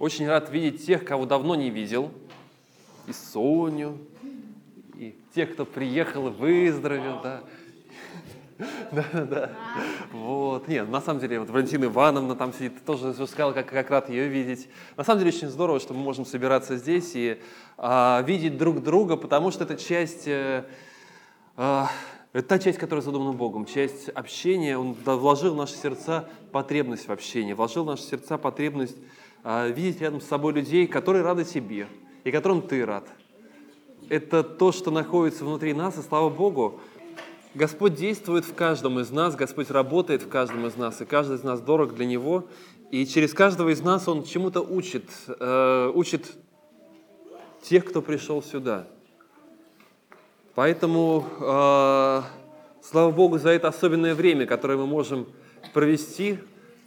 Очень рад видеть тех, кого давно не видел. И Соню, и тех, кто приехал и выздоровел, да. Да, да. Вот. Нет, на самом деле, вот Валентина Ивановна там сидит, тоже сказала, как, как рад ее видеть. На самом деле, очень здорово, что мы можем собираться здесь и а, видеть друг друга, потому что это часть, а, это та часть, которая задумана Богом, часть общения. Он вложил в наши сердца потребность в общении, вложил в наши сердца потребность видеть рядом с собой людей, которые рады себе и которым ты рад. Это то, что находится внутри нас, и слава Богу, Господь действует в каждом из нас, Господь работает в каждом из нас, и каждый из нас дорог для Него. И через каждого из нас Он чему-то учит, э, учит тех, кто пришел сюда. Поэтому э, слава Богу за это особенное время, которое мы можем провести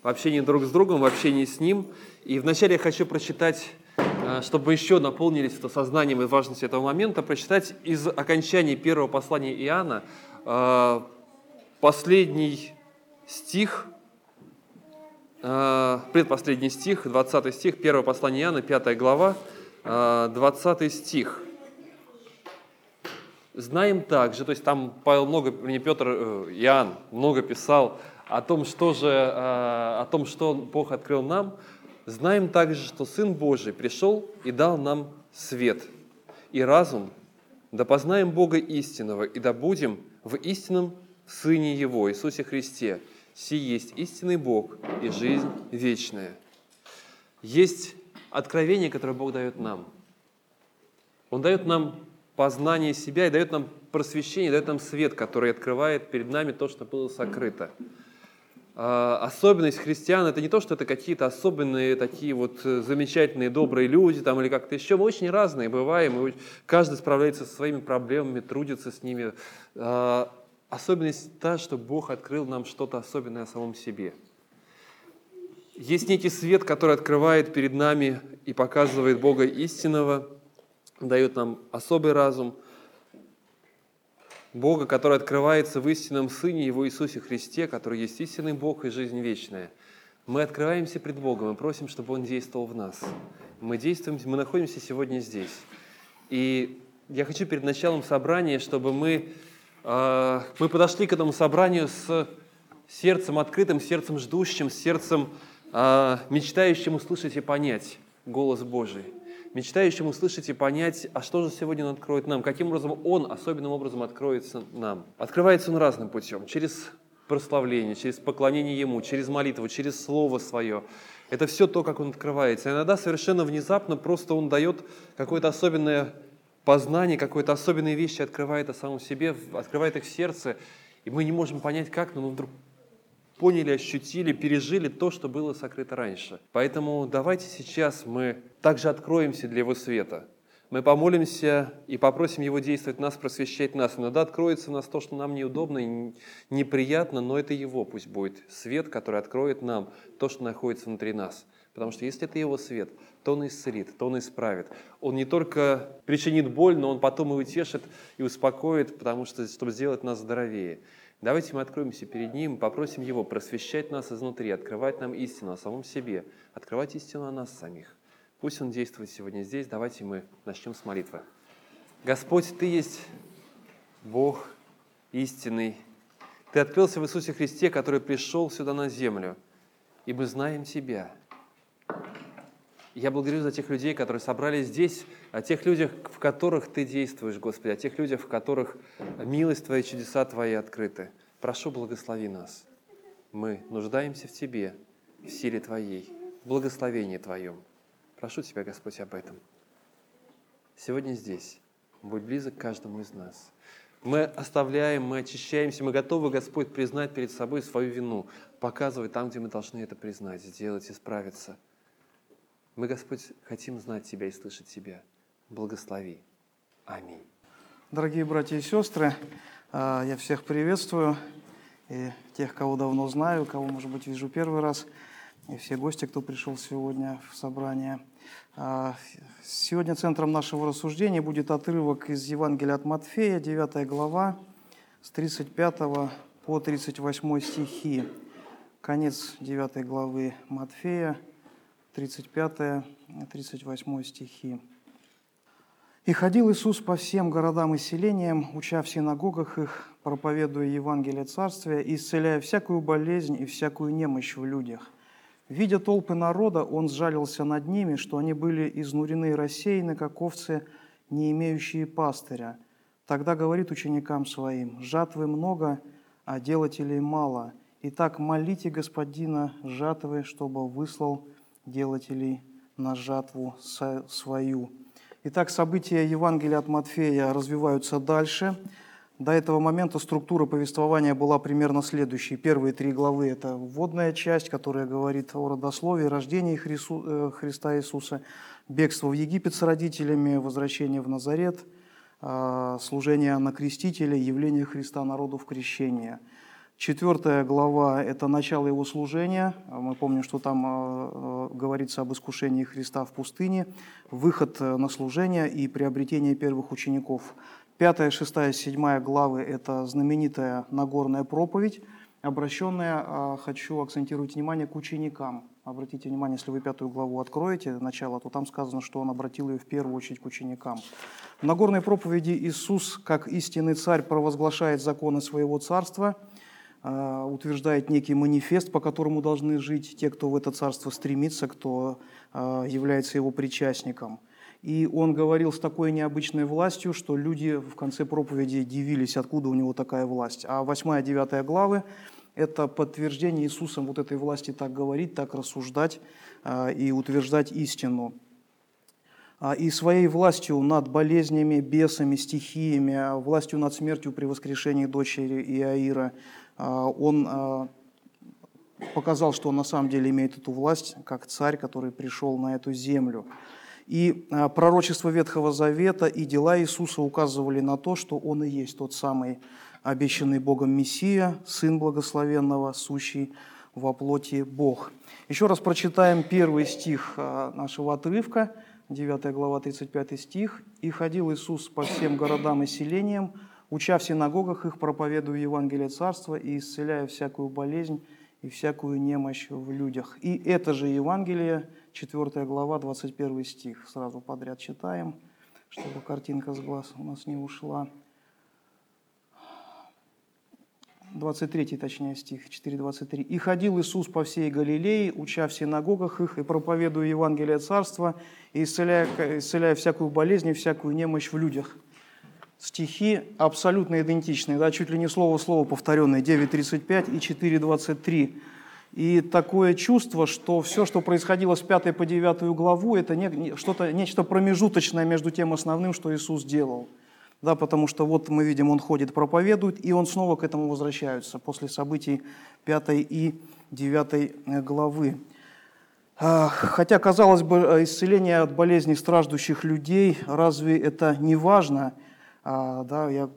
в общении друг с другом, в общении с Ним. И вначале я хочу прочитать, э, чтобы еще наполнились это сознанием и важностью этого момента, прочитать из окончания первого послания Иоанна, а, последний стих, а, предпоследний стих, 20 стих, 1 послание Иоанна, 5 глава, 20 а, стих. Знаем также, то есть там Павел много, не Петр, э, Иоанн много писал о том, что же, о том, что Бог открыл нам. Знаем также, что Сын Божий пришел и дал нам свет и разум, да познаем Бога истинного и да будем в истинном Сыне Его, Иисусе Христе. Си есть истинный Бог и жизнь вечная. Есть откровение, которое Бог дает нам. Он дает нам познание себя и дает нам просвещение, дает нам свет, который открывает перед нами то, что было сокрыто. А, особенность христиан – это не то, что это какие-то особенные такие вот э, замечательные, добрые люди там, или как-то еще. Мы очень разные бываем, и каждый справляется со своими проблемами, трудится с ними. А, особенность та, что Бог открыл нам что-то особенное о самом себе. Есть некий свет, который открывает перед нами и показывает Бога истинного, дает нам особый разум – Бога, который открывается в истинном Сыне Его Иисусе Христе, который есть истинный Бог и жизнь вечная. Мы открываемся пред Богом и просим, чтобы Он действовал в нас. Мы действуем, мы находимся сегодня здесь. И я хочу перед началом собрания, чтобы мы, э, мы подошли к этому собранию с сердцем открытым, сердцем ждущим, сердцем э, мечтающим услышать и понять голос Божий мечтающим услышать и понять, а что же сегодня Он откроет нам, каким образом Он особенным образом откроется нам. Открывается Он разным путем, через прославление, через поклонение Ему, через молитву, через Слово Свое. Это все то, как Он открывается. иногда совершенно внезапно просто Он дает какое-то особенное познание, какое-то особенные вещи открывает о самом себе, открывает их в сердце, и мы не можем понять, как, но мы вдруг поняли, ощутили, пережили то, что было сокрыто раньше. Поэтому давайте сейчас мы также откроемся для Его света. Мы помолимся и попросим Его действовать нас, просвещать нас. Иногда откроется у нас то, что нам неудобно и неприятно, но это Его пусть будет свет, который откроет нам то, что находится внутри нас. Потому что если это Его свет, то Он исцелит, то Он исправит. Он не только причинит боль, но Он потом и утешит, и успокоит, потому что, чтобы сделать нас здоровее. Давайте мы откроемся перед Ним, попросим Его просвещать нас изнутри, открывать нам истину о самом себе, открывать истину о нас самих. Пусть Он действует сегодня здесь. Давайте мы начнем с молитвы. Господь, Ты есть Бог истинный. Ты открылся в Иисусе Христе, который пришел сюда на землю, и мы знаем Тебя. Я благодарю за тех людей, которые собрались здесь, о тех людях, в которых Ты действуешь, Господи, о тех людях, в которых милость Твоя, чудеса Твои открыты. Прошу, благослови нас. Мы нуждаемся в Тебе, в силе Твоей, в благословении Твоем. Прошу Тебя, Господь, об этом. Сегодня здесь. Будь близок к каждому из нас. Мы оставляем, мы очищаемся, мы готовы, Господь, признать перед собой свою вину, показывать там, где мы должны это признать, сделать, исправиться – мы, Господь, хотим знать Тебя и слышать Тебя. Благослови. Аминь. Дорогие братья и сестры, а, я всех приветствую, и тех, кого давно знаю, кого, может быть, вижу первый раз, и все гости, кто пришел сегодня в собрание. А, сегодня центром нашего рассуждения будет отрывок из Евангелия от Матфея, 9 глава, с 35 по 38 стихи. Конец 9 главы Матфея – 35-38 стихи. «И ходил Иисус по всем городам и селениям, уча в синагогах их, проповедуя Евангелие Царствия и исцеляя всякую болезнь и всякую немощь в людях. Видя толпы народа, Он сжалился над ними, что они были изнурены и рассеяны, как овцы, не имеющие пастыря. Тогда говорит ученикам Своим, «Жатвы много, а делателей мало. Итак, молите Господина жатвы, чтобы выслал делателей на жатву свою». Итак, события Евангелия от Матфея развиваются дальше. До этого момента структура повествования была примерно следующей. Первые три главы – это вводная часть, которая говорит о родословии, рождении э, Христа Иисуса, бегство в Египет с родителями, возвращение в Назарет, а, служение на крестителя, явление Христа народу в крещение – Четвертая глава – это начало его служения. Мы помним, что там э, э, говорится об искушении Христа в пустыне, выход э, на служение и приобретение первых учеников. Пятая, шестая, седьмая главы – это знаменитая Нагорная проповедь, обращенная, хочу акцентировать внимание, к ученикам. Обратите внимание, если вы пятую главу откроете, начало, то там сказано, что он обратил ее в первую очередь к ученикам. В Нагорной проповеди Иисус, как истинный царь, провозглашает законы своего царства – утверждает некий манифест, по которому должны жить те, кто в это царство стремится, кто а, является его причастником. И он говорил с такой необычной властью, что люди в конце проповеди дивились, откуда у него такая власть. А 8-9 главы – это подтверждение Иисусом вот этой власти так говорить, так рассуждать а, и утверждать истину. И своей властью над болезнями, бесами, стихиями, властью над смертью при воскрешении дочери Иаира – а, он а, показал, что он на самом деле имеет эту власть, как царь, который пришел на эту землю. И а, пророчество Ветхого Завета и дела Иисуса указывали на то, что Он и есть тот самый обещанный Богом Мессия, Сын Благословенного, сущий во плоти Бог. Еще раз прочитаем первый стих нашего отрывка, 9 глава, 35 стих. «И ходил Иисус по всем городам и селениям, уча в синагогах их, проповедуя Евангелие Царства и исцеляя всякую болезнь и всякую немощь в людях. И это же Евангелие, 4 глава, 21 стих. Сразу подряд читаем, чтобы картинка с глаз у нас не ушла. 23 точнее стих, 4.23. «И ходил Иисус по всей Галилее, уча в синагогах их и проповедуя Евангелие Царства, и исцеляя, исцеляя всякую болезнь и всякую немощь в людях» стихи абсолютно идентичные, да, чуть ли не слово в слово повторенные, 9.35 и 4.23. И такое чувство, что все, что происходило с 5 по 9 главу, это не, что-то, нечто промежуточное между тем основным, что Иисус делал. Да, потому что вот мы видим, Он ходит, проповедует, и Он снова к этому возвращается после событий 5 и 9 главы. А, хотя, казалось бы, исцеление от болезней страждущих людей, разве это не важно – да, я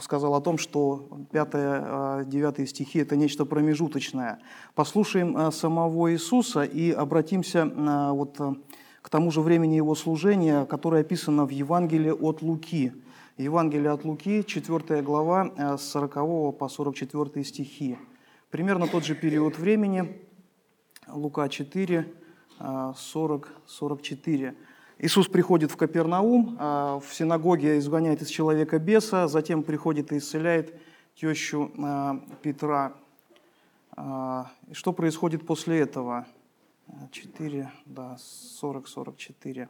сказал о том, что 5-9 а, стихи – это нечто промежуточное. Послушаем а, самого Иисуса и обратимся вот к тому же времени Его служения, которое описано в Евангелии от Луки. Евангелие от Луки, 4 глава, с 40 по 44 стихи. Примерно тот же период времени, Лука 4, 40, 44. Иисус приходит в Капернаум, а, в синагоге изгоняет из человека беса, затем приходит и исцеляет тещу а, Петра. А, что происходит после этого? 4, да, 40, 44.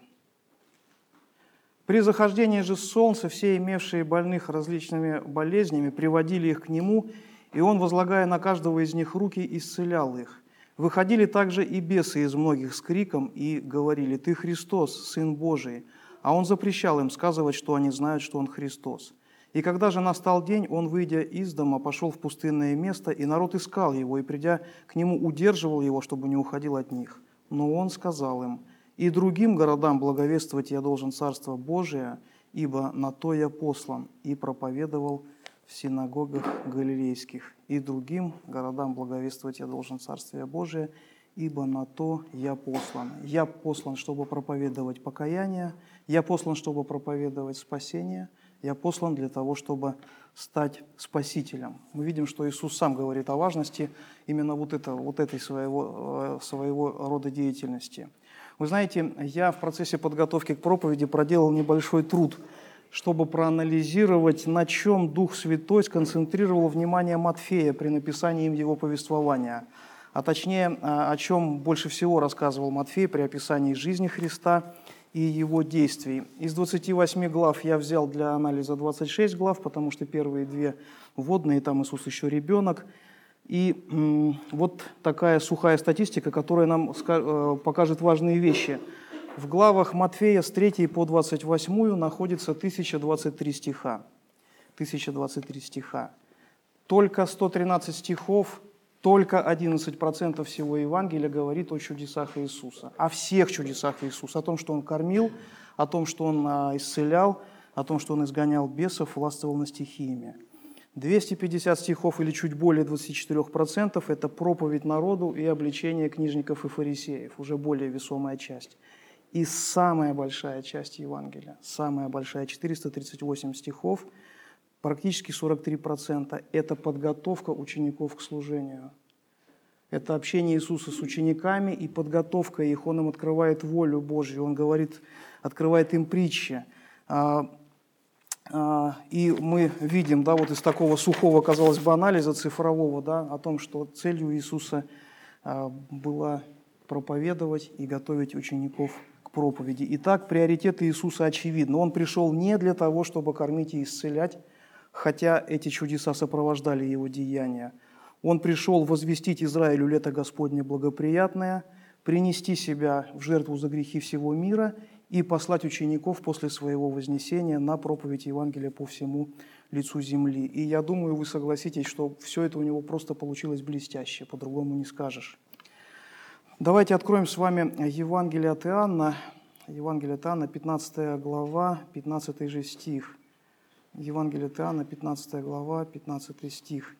При захождении же солнца все имевшие больных различными болезнями приводили их к нему, и он, возлагая на каждого из них руки, исцелял их. Выходили также и бесы из многих с криком и говорили, «Ты Христос, Сын Божий». А он запрещал им сказывать, что они знают, что он Христос. И когда же настал день, он, выйдя из дома, пошел в пустынное место, и народ искал его, и, придя к нему, удерживал его, чтобы не уходил от них. Но он сказал им, «И другим городам благовествовать я должен Царство Божие, ибо на то я послан». И проповедовал в синагогах галилейских и другим городам благовествовать я должен Царствие Божие, ибо на то я послан. Я послан, чтобы проповедовать покаяние, я послан, чтобы проповедовать спасение, я послан для того, чтобы стать спасителем. Мы видим, что Иисус сам говорит о важности именно вот, это, вот этой своего, э, своего рода деятельности. Вы знаете, я в процессе подготовки к проповеди проделал небольшой труд, чтобы проанализировать, на чем Дух Святой сконцентрировал внимание Матфея при написании им его повествования, а точнее, э, о чем больше всего рассказывал Матфей при описании жизни Христа – и его действий. Из 28 глав я взял для анализа 26 глав, потому что первые две вводные, там Иисус еще ребенок. И вот такая сухая статистика, которая нам э, покажет важные вещи. В главах Матфея с 3 по 28 находится 1023 стиха. 1023 стиха. Только 113 стихов только 11% всего Евангелия говорит о чудесах Иисуса, о всех чудесах Иисуса, о том, что Он кормил, о том, что Он а, исцелял, о том, что Он изгонял бесов, властвовал над стихиями. 250 стихов или чуть более 24% – это проповедь народу и обличение книжников и фарисеев, уже более весомая часть. И самая большая часть Евангелия, самая большая, 438 стихов – практически 43% – это подготовка учеников к служению. Это общение Иисуса с учениками и подготовка их. Он им открывает волю Божью, Он говорит, открывает им притчи. А, а, и мы видим, да, вот из такого сухого, казалось бы, анализа цифрового, да, о том, что целью Иисуса а, была проповедовать и готовить учеников проповеди. Итак, приоритеты Иисуса очевидны. Он пришел не для того, чтобы кормить и исцелять, хотя эти чудеса сопровождали его деяния. Он пришел возвестить Израилю лето Господне благоприятное, принести себя в жертву за грехи всего мира и послать учеников после своего вознесения на проповедь Евангелия по всему лицу земли. И я думаю, вы согласитесь, что все это у него просто получилось блестяще, по-другому не скажешь. Давайте откроем с вами Евангелие от Иоанна, Евангелие от Иоанна, 15 глава, 15 же стих – Евангелие от Иоанна, 15 глава, 15 стих.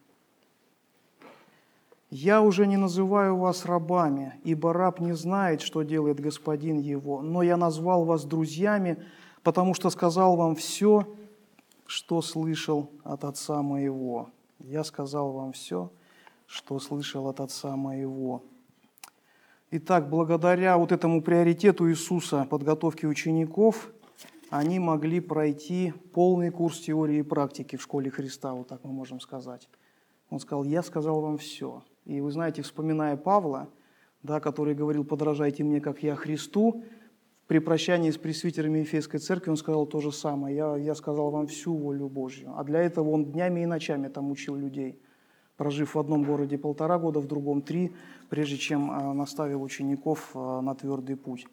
«Я уже не называю вас рабами, ибо раб не знает, что делает господин его, но я назвал вас друзьями, потому что сказал вам все, что слышал от Отца моего. Я сказал вам все, что слышал от Отца моего». Итак, благодаря вот этому приоритету Иисуса подготовки учеников – они могли пройти полный курс теории и практики в школе Христа, вот так мы можем сказать. Он сказал, я сказал вам все. И вы знаете, вспоминая Павла, да, который говорил, подражайте мне, как я Христу, при прощании с пресвитерами Ефесской церкви он сказал то же самое. Я, я сказал вам всю волю Божью. А для этого он днями и ночами там учил людей, прожив в одном городе полтора года, в другом три, прежде чем а, наставил учеников а, на твердый путь.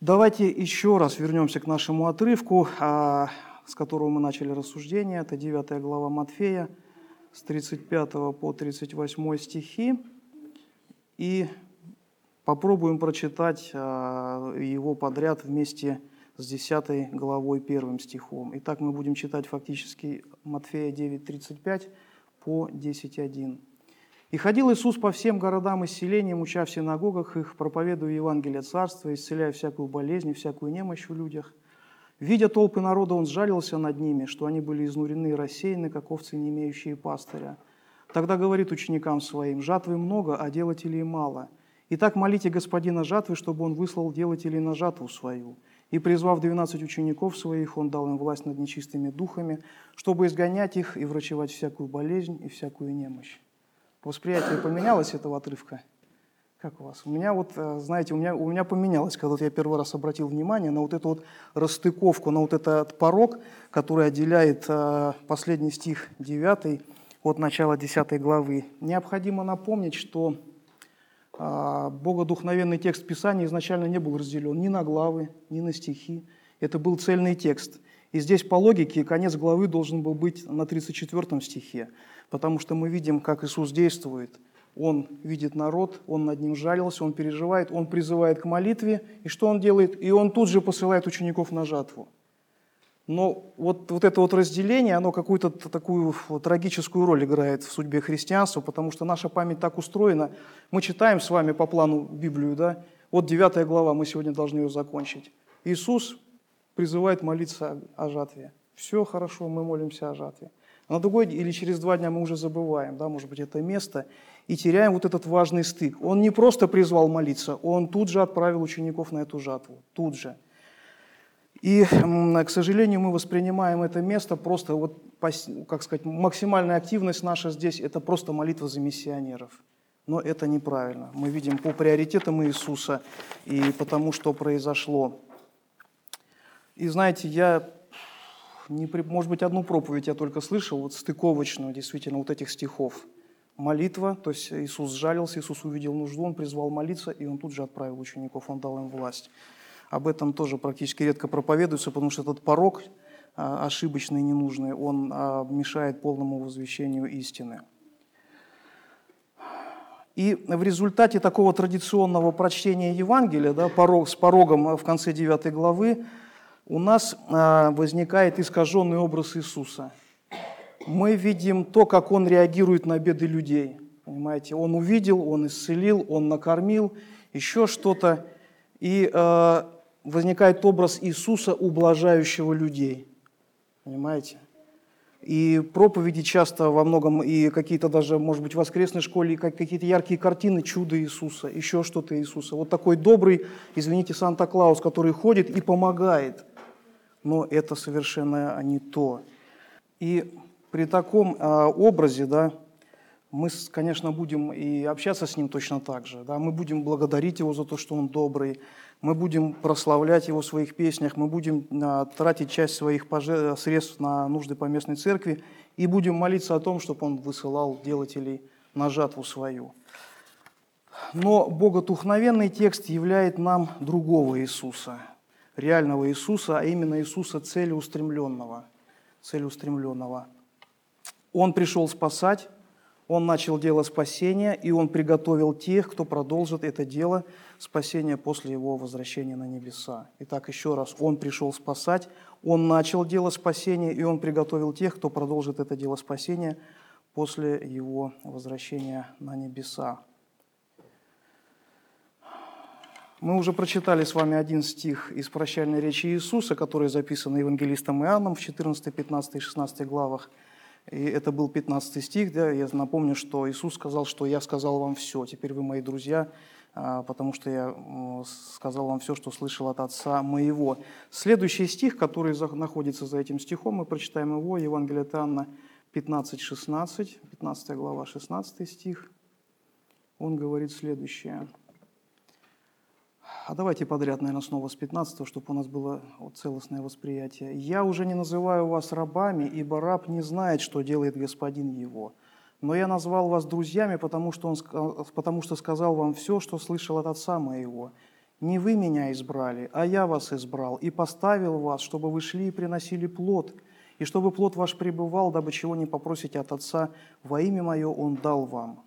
Давайте еще раз вернемся к нашему отрывку, а, с которого мы начали рассуждение. Это 9 глава Матфея, с 35 по 38 стихи. И попробуем прочитать его подряд вместе с 10 главой первым стихом. Итак, мы будем читать фактически Матфея 9:35 по 10:1. И ходил Иисус по всем городам и селениям, уча в синагогах их, проповедуя Евангелие Царства, исцеляя всякую болезнь и всякую немощь в людях. Видя толпы народа, он сжалился над ними, что они были изнурены и рассеяны, как овцы, не имеющие пастыря. Тогда говорит ученикам своим, «Жатвы много, а делателей мало. Итак, молите господина жатвы, чтобы он выслал делателей на жатву свою». И, призвав двенадцать учеников своих, он дал им власть над нечистыми духами, чтобы изгонять их и врачевать всякую болезнь и всякую немощь. Восприятие поменялось этого отрывка? Как у вас? У меня вот, э, знаете, у меня, у меня поменялось, когда вот я первый раз обратил внимание на вот эту вот расстыковку, на вот этот порог, который отделяет э, последний стих 9 от начала 10 главы. Необходимо напомнить, что э, богодухновенный текст Писания изначально не был разделен ни на главы, ни на стихи. Это был цельный текст. И здесь по логике конец главы должен был быть на 34 стихе потому что мы видим, как Иисус действует. Он видит народ, он над ним жалился, он переживает, он призывает к молитве. И что он делает? И он тут же посылает учеников на жатву. Но вот, вот это вот разделение, оно какую-то такую трагическую роль играет в судьбе христианства, потому что наша память так устроена. Мы читаем с вами по плану Библию, да? Вот 9 глава, мы сегодня должны ее закончить. Иисус призывает молиться о жатве. Все хорошо, мы молимся о жатве. А на другой или через два дня мы уже забываем, да, может быть, это место, и теряем вот этот важный стык. Он не просто призвал молиться, он тут же отправил учеников на эту жатву, тут же. И, к сожалению, мы воспринимаем это место просто, вот, как сказать, максимальная активность наша здесь – это просто молитва за миссионеров. Но это неправильно. Мы видим по приоритетам Иисуса и потому, что произошло. И знаете, я, не, может быть, одну проповедь я только слышал, вот стыковочную, действительно, вот этих стихов. Молитва, то есть Иисус сжалился, Иисус увидел нужду, Он призвал молиться, и Он тут же отправил учеников, Он дал им власть. Об этом тоже практически редко проповедуется, потому что этот порог а, ошибочный, ненужный, он а, мешает полному возвещению истины. И в результате такого традиционного прочтения Евангелия, да, порог, с порогом в конце 9 главы, у нас а, возникает искаженный образ Иисуса. Мы видим то, как Он реагирует на беды людей. Понимаете, Он увидел, Он исцелил, Он накормил, еще что-то. И возникает образ Иисуса, ублажающего людей. Понимаете? И проповеди часто во многом, и какие-то даже, может быть, в воскресной школе, как какие-то яркие картины чуда Иисуса, еще что-то Иисуса. Вот такой добрый, извините, Санта-Клаус, который ходит и помогает. Но это совершенно не то. И при таком а, образе, да, мы, конечно, будем и общаться с ним точно так же. Да? Мы будем благодарить его за то, что он добрый, мы будем прославлять Его в своих песнях, мы будем а, тратить часть своих средств на нужды по местной церкви и будем молиться о том, чтобы Он высылал делателей на жатву свою. Но богодухновенный текст являет нам другого Иисуса, реального Иисуса, а именно Иисуса целеустремленного. целеустремленного. Он пришел спасать, он начал дело спасения, и он приготовил тех, кто продолжит это дело спасения после его возвращения на небеса. Итак, еще раз, он пришел спасать, он начал дело спасения, и он приготовил тех, кто продолжит это дело спасения после его возвращения на небеса. Мы уже прочитали с вами один стих из прощальной речи Иисуса, который записан евангелистом Иоанном в 14, 15 и 16 главах – и это был 15 стих, да, я напомню, что Иисус сказал, что «я сказал вам все, теперь вы мои друзья, а, потому что я сказал вам все, что слышал от Отца моего». Следующий стих, который находится за этим стихом, мы прочитаем его, Евангелие от Иоанна 15-16, 15 глава, 16 стих. Он говорит следующее – а давайте подряд, наверное, снова с 15, чтобы у нас было целостное восприятие. «Я уже не называю вас рабами, ибо раб не знает, что делает господин его. Но я назвал вас друзьями, потому что, он, потому что сказал вам все, что слышал от отца моего. Не вы меня избрали, а я вас избрал и поставил вас, чтобы вы шли и приносили плод, и чтобы плод ваш пребывал, дабы чего не попросите от Отца, во имя Мое Он дал вам.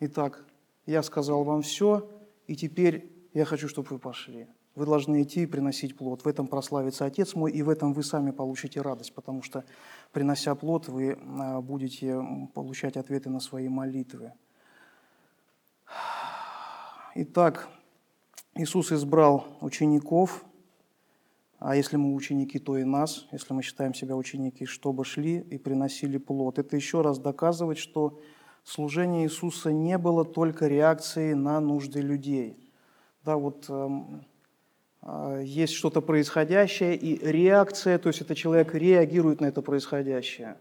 Итак, я сказал вам все, и теперь я хочу, чтобы вы пошли. Вы должны идти и приносить плод. В этом прославится Отец мой, и в этом вы сами получите радость, потому что, принося плод, вы а, будете получать ответы на свои молитвы. Итак, Иисус избрал учеников, а если мы ученики, то и нас, если мы считаем себя ученики, чтобы шли и приносили плод. Это еще раз доказывает, что служение Иисуса не было только реакцией на нужды людей – да, вот эм, э, есть что-то происходящее и реакция, то есть это человек реагирует на это происходящее.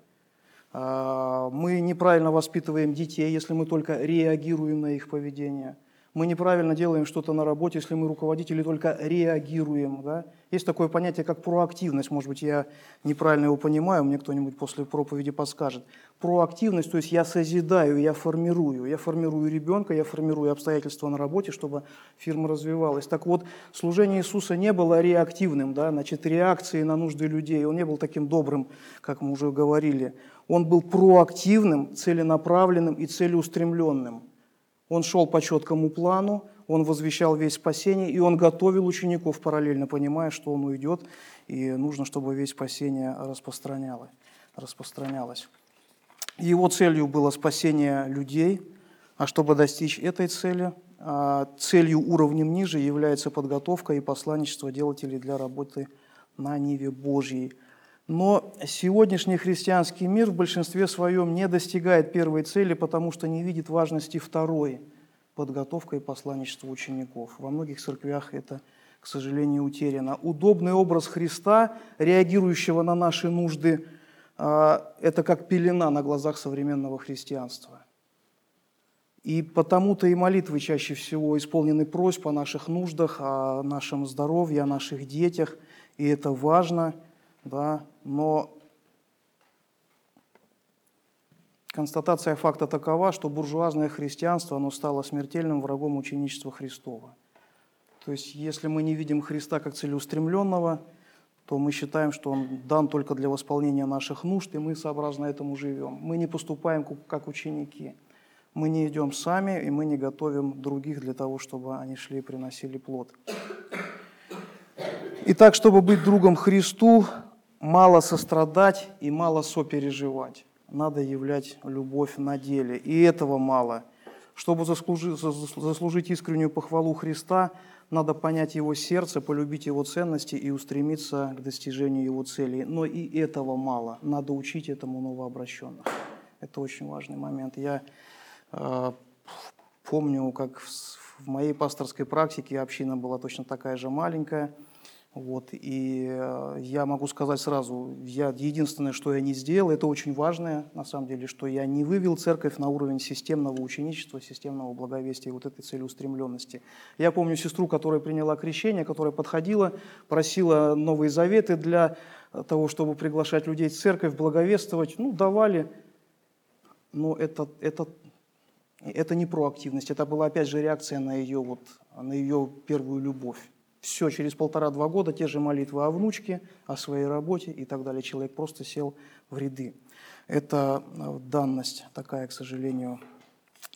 Э, мы неправильно воспитываем детей, если мы только реагируем на их поведение – мы неправильно делаем что-то на работе, если мы руководители только реагируем. Да? Есть такое понятие, как проактивность. Может быть, я неправильно его понимаю, мне кто-нибудь после проповеди подскажет. Проактивность, то есть я созидаю, я формирую. Я формирую ребенка, я формирую обстоятельства на работе, чтобы фирма развивалась. Так вот, служение Иисуса не было реактивным, да? значит, реакцией на нужды людей. Он не был таким добрым, как мы уже говорили. Он был проактивным, целенаправленным и целеустремленным. Он шел по четкому плану, он возвещал весь спасение, и он готовил учеников параллельно, понимая, что он уйдет, и нужно, чтобы весь спасение распространялось. распространялось. Его целью было спасение людей, а чтобы достичь этой цели, а, целью уровнем ниже является подготовка и посланничество делателей для работы на Ниве Божьей. Но сегодняшний христианский мир в большинстве своем не достигает первой цели, потому что не видит важности второй – подготовка и посланничество учеников. Во многих церквях это, к сожалению, утеряно. Удобный образ Христа, реагирующего на наши нужды, а, это как пелена на глазах современного христианства. И потому-то и молитвы чаще всего исполнены просьб о наших нуждах, о нашем здоровье, о наших детях. И это важно, да, но констатация факта такова, что буржуазное христианство оно стало смертельным врагом ученичества Христова. То есть если мы не видим Христа как целеустремленного, то мы считаем, что Он дан только для восполнения наших нужд, и мы сообразно этому живем. Мы не поступаем как ученики – мы не идем сами, и мы не готовим других для того, чтобы они шли и приносили плод. Итак, чтобы быть другом Христу, мало сострадать и мало сопереживать. Надо являть любовь на деле. И этого мало. Чтобы заслужить, искреннюю похвалу Христа, надо понять Его сердце, полюбить Его ценности и устремиться к достижению Его целей. Но и этого мало. Надо учить этому новообращенных. Это очень важный момент. Я а, помню, как в моей пасторской практике община была точно такая же маленькая. Вот, и э, я могу сказать сразу, я, единственное, что я не сделал, это очень важное, на самом деле, что я не вывел церковь на уровень системного ученичества, системного благовестия, вот этой целеустремленности. Я помню сестру, которая приняла крещение, которая подходила, просила новые заветы для того, чтобы приглашать людей в церковь, благовествовать. Ну, давали, но это, это это не проактивность, это была опять же реакция на ее, вот, на ее первую любовь. Все, через полтора-два года те же молитвы о внучке, о своей работе и так далее. Человек просто сел в ряды. Это э, данность такая, к сожалению,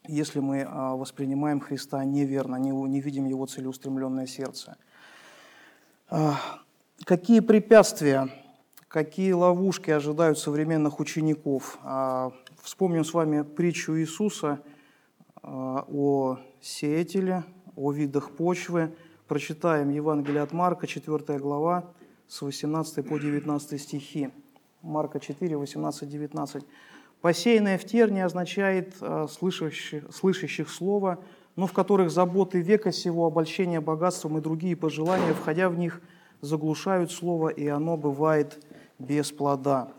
если мы э, воспринимаем Христа неверно, не, видим Его целеустремленное сердце. А, какие препятствия, какие ловушки ожидают современных учеников? Вспомним с вами притчу Иисуса – о сеятеле, о видах почвы. Прочитаем Евангелие от Марка, 4 глава, с 18 по 19 стихи. Марка 4, 18, 19. «Посеянное в терне означает а, слышащих, слышащих слово, но в которых заботы века сего, обольщение богатством и другие пожелания, входя в них, заглушают слово, и оно бывает без плода».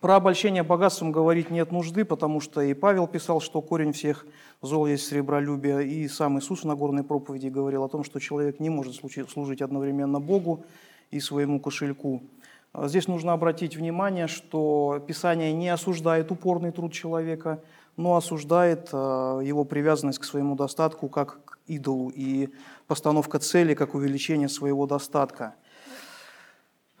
Про обольщение богатством говорить нет нужды, потому что и Павел писал, что корень всех зол есть сребролюбие, и сам Иисус на горной проповеди говорил о том, что человек не может служить одновременно Богу и своему кошельку. А здесь нужно обратить внимание, что Писание не осуждает упорный труд человека, но осуждает а, его привязанность к своему достатку как к идолу и постановка цели как увеличение своего достатка –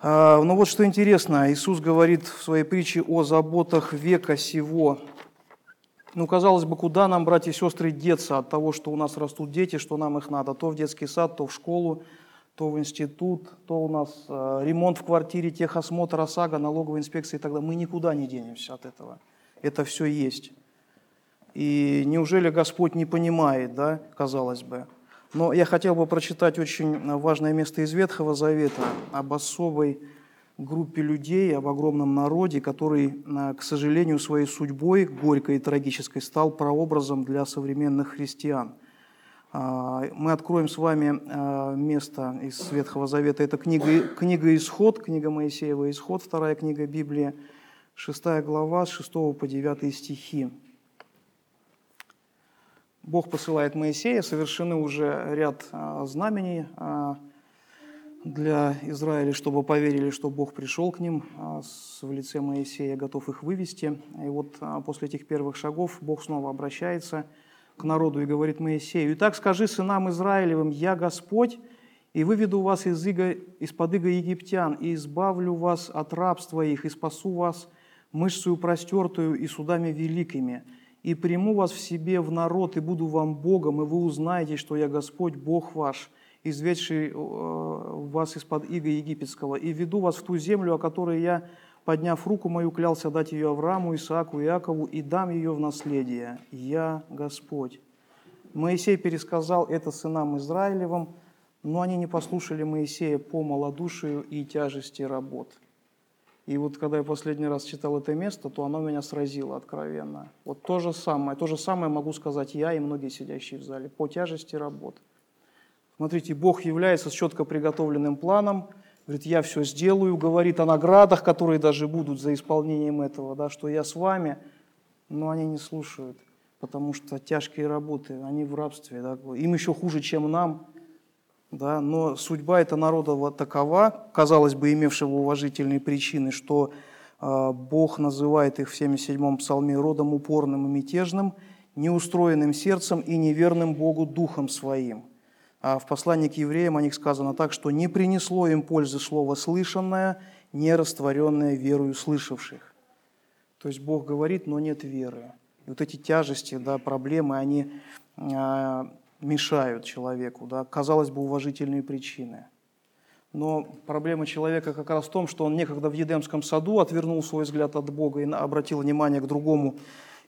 Но ну вот что интересно, Иисус говорит в своей притче о заботах века сего. Ну, казалось бы, куда нам, братья и сестры, деться от того, что у нас растут дети, что нам их надо? То в детский сад, то в школу, то в институт, то у нас э, ремонт в квартире, техосмотр, ОСАГО, налоговая инспекция и так далее. Мы никуда не денемся от этого. Это все есть. И неужели Господь не понимает, да, казалось бы? Но я хотел бы прочитать очень важное место из Ветхого Завета об особой группе людей, об огромном народе, который, а, к сожалению, своей судьбой, горькой и трагической, стал прообразом для современных христиан. А, мы откроем с вами а, место из Ветхого Завета. Это книга, книга «Исход», книга Моисеева «Исход», вторая книга Библии, шестая глава, с 6 по 9 стихи. Бог посылает Моисея, совершены уже ряд а, знамений а, для Израиля, чтобы поверили, что Бог пришел к ним а, в лице Моисея, готов их вывести. И вот после этих первых шагов Бог снова обращается к народу и говорит Моисею, «Итак скажи сынам Израилевым, я Господь, и выведу вас из иго, из-под иго египтян, и избавлю вас от рабства их, и спасу вас мышцею простертую и судами великими» и приму вас в себе в народ, и буду вам Богом, и вы узнаете, что я Господь, Бог ваш, изведший э, вас из-под иго египетского, и веду вас в ту землю, о которой я, подняв руку мою, клялся дать ее Аврааму, Исааку Иакову, и дам ее в наследие. Я Господь». Моисей пересказал это сынам Израилевым, но они не послушали Моисея по малодушию и тяжести работ. И вот когда я последний раз читал это место, то оно меня сразило откровенно. Вот то же самое, то же самое могу сказать я и многие сидящие в зале по тяжести работ. Смотрите, Бог является с четко приготовленным планом, говорит, я все сделаю, говорит о наградах, которые даже будут за исполнением этого, да, что я с вами, но они не слушают, потому что тяжкие работы, они в рабстве, да, им еще хуже, чем нам, да, но судьба этого народа вот такова, казалось бы, имевшего уважительные причины, что э, Бог называет их в 77-м псалме родом упорным и мятежным, неустроенным сердцем и неверным Богу духом своим. А в послании к евреям о них сказано так, что не принесло им пользы слово слышанное, не растворенное верою слышавших. То есть Бог говорит, но нет веры. И вот эти тяжести, да, проблемы, они э, мешают человеку, да, казалось бы, уважительные причины. Но проблема человека как раз в том, что он некогда в Едемском саду отвернул свой взгляд от Бога и обратил внимание к другому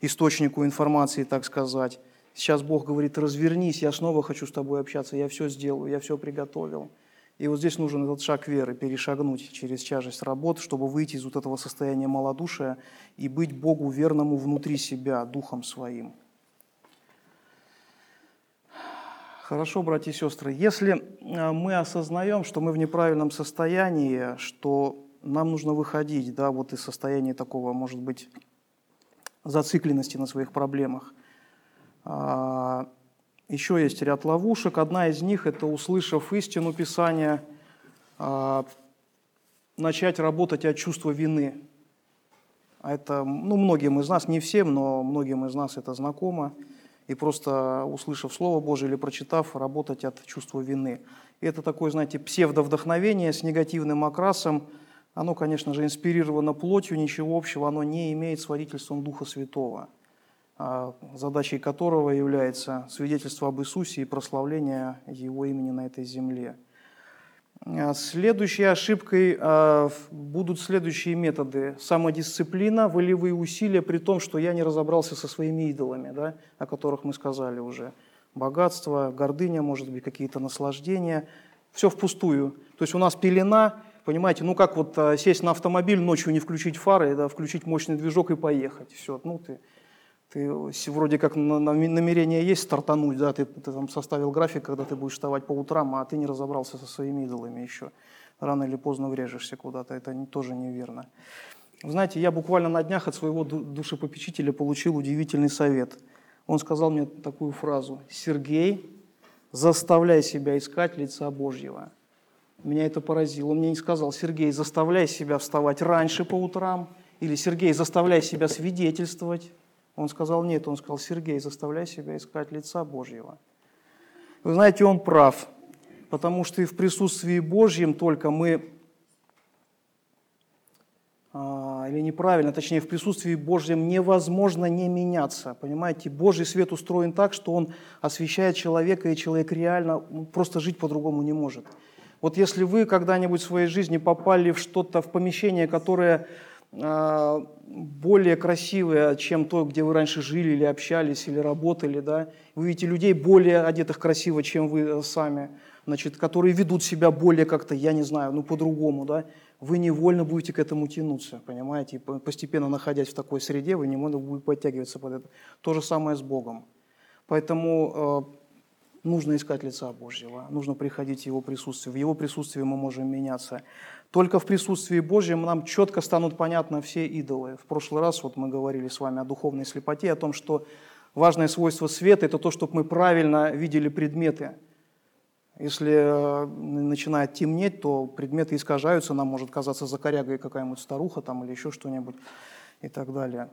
источнику информации, так сказать. Сейчас Бог говорит, развернись, я снова хочу с тобой общаться, я все сделаю, я все приготовил. И вот здесь нужен этот шаг веры, перешагнуть через тяжесть работ, чтобы выйти из вот этого состояния малодушия и быть Богу верному внутри себя, духом своим. Хорошо, братья и сестры, если э, мы осознаем, что мы в неправильном состоянии, что нам нужно выходить да, вот из состояния такого, может быть, зацикленности на своих проблемах. А, еще есть ряд ловушек. Одна из них – это, услышав истину Писания, а, начать работать от чувства вины. А это, ну, многим из нас, не всем, но многим из нас это знакомо и просто услышав Слово Божие или прочитав, работать от чувства вины. И это такое, знаете, псевдовдохновение с негативным окрасом. Оно, конечно же, инспирировано плотью, ничего общего оно не имеет с водительством Духа Святого, а задачей которого является свидетельство об Иисусе и прославление Его имени на этой земле – следующей ошибкой а, будут следующие методы. Самодисциплина, волевые усилия, при том, что я не разобрался со своими идолами, да, о которых мы сказали уже. Богатство, гордыня, может быть, какие-то наслаждения. Все впустую. То есть у нас пелена, понимаете, ну как вот а, сесть на автомобиль, ночью не включить фары, да, включить мощный движок и поехать. Все, ну ты ты вроде как намерение есть стартануть, да, ты, ты там составил график, когда ты будешь вставать по утрам, а ты не разобрался со своими идолами еще. Рано или поздно врежешься куда-то, это тоже неверно. Знаете, я буквально на днях от своего душепопечителя получил удивительный совет. Он сказал мне такую фразу. «Сергей, заставляй себя искать лица Божьего». Меня это поразило. Он мне не сказал, Сергей, заставляй себя вставать раньше по утрам, или Сергей, заставляй себя свидетельствовать, он сказал, нет, он сказал, Сергей, заставляй себя искать лица Божьего. Вы знаете, он прав, потому что и в присутствии Божьем только мы, а, или неправильно, точнее, в присутствии Божьем невозможно не меняться. Понимаете, Божий свет устроен так, что он освещает человека, и человек реально ну, просто жить по-другому не может. Вот если вы когда-нибудь в своей жизни попали в что-то, в помещение, которое более красивые, чем то, где вы раньше жили или общались, или работали, да. Вы видите людей более одетых красиво, чем вы э, сами, значит, которые ведут себя более как-то, я не знаю, ну по-другому, да. Вы невольно будете к этому тянуться, понимаете, и постепенно находясь в такой среде, вы невольно будете подтягиваться под это. То же самое с Богом. Поэтому э, нужно искать лица Божьего, нужно приходить в Его присутствие. В Его присутствии мы можем меняться. Только в присутствии Божьем нам четко станут понятны все идолы. В прошлый раз вот мы говорили с вами о духовной слепоте, о том, что важное свойство света – это то, чтобы мы правильно видели предметы. Если э, начинает темнеть, то предметы искажаются, нам может казаться за корягой какая-нибудь старуха там, или еще что-нибудь и так далее.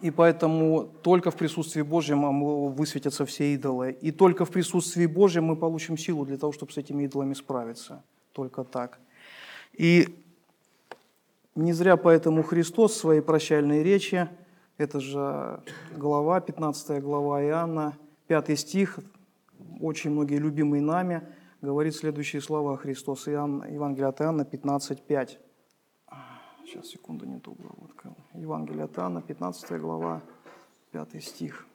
И поэтому только в присутствии Божьем высветятся все идолы. И только в присутствии Божьем мы получим силу для того, чтобы с этими идолами справиться. Только так. И не зря поэтому Христос в своей прощальной речи, это же глава, 15 глава Иоанна, 5 стих, очень многие любимые нами, говорит следующие слова Христос. Иоанн, Евангелие от Иоанна 15, 5. Сейчас, секунду, не ту главу открыл. Евангелие от Иоанна, 15 глава, 5 стих.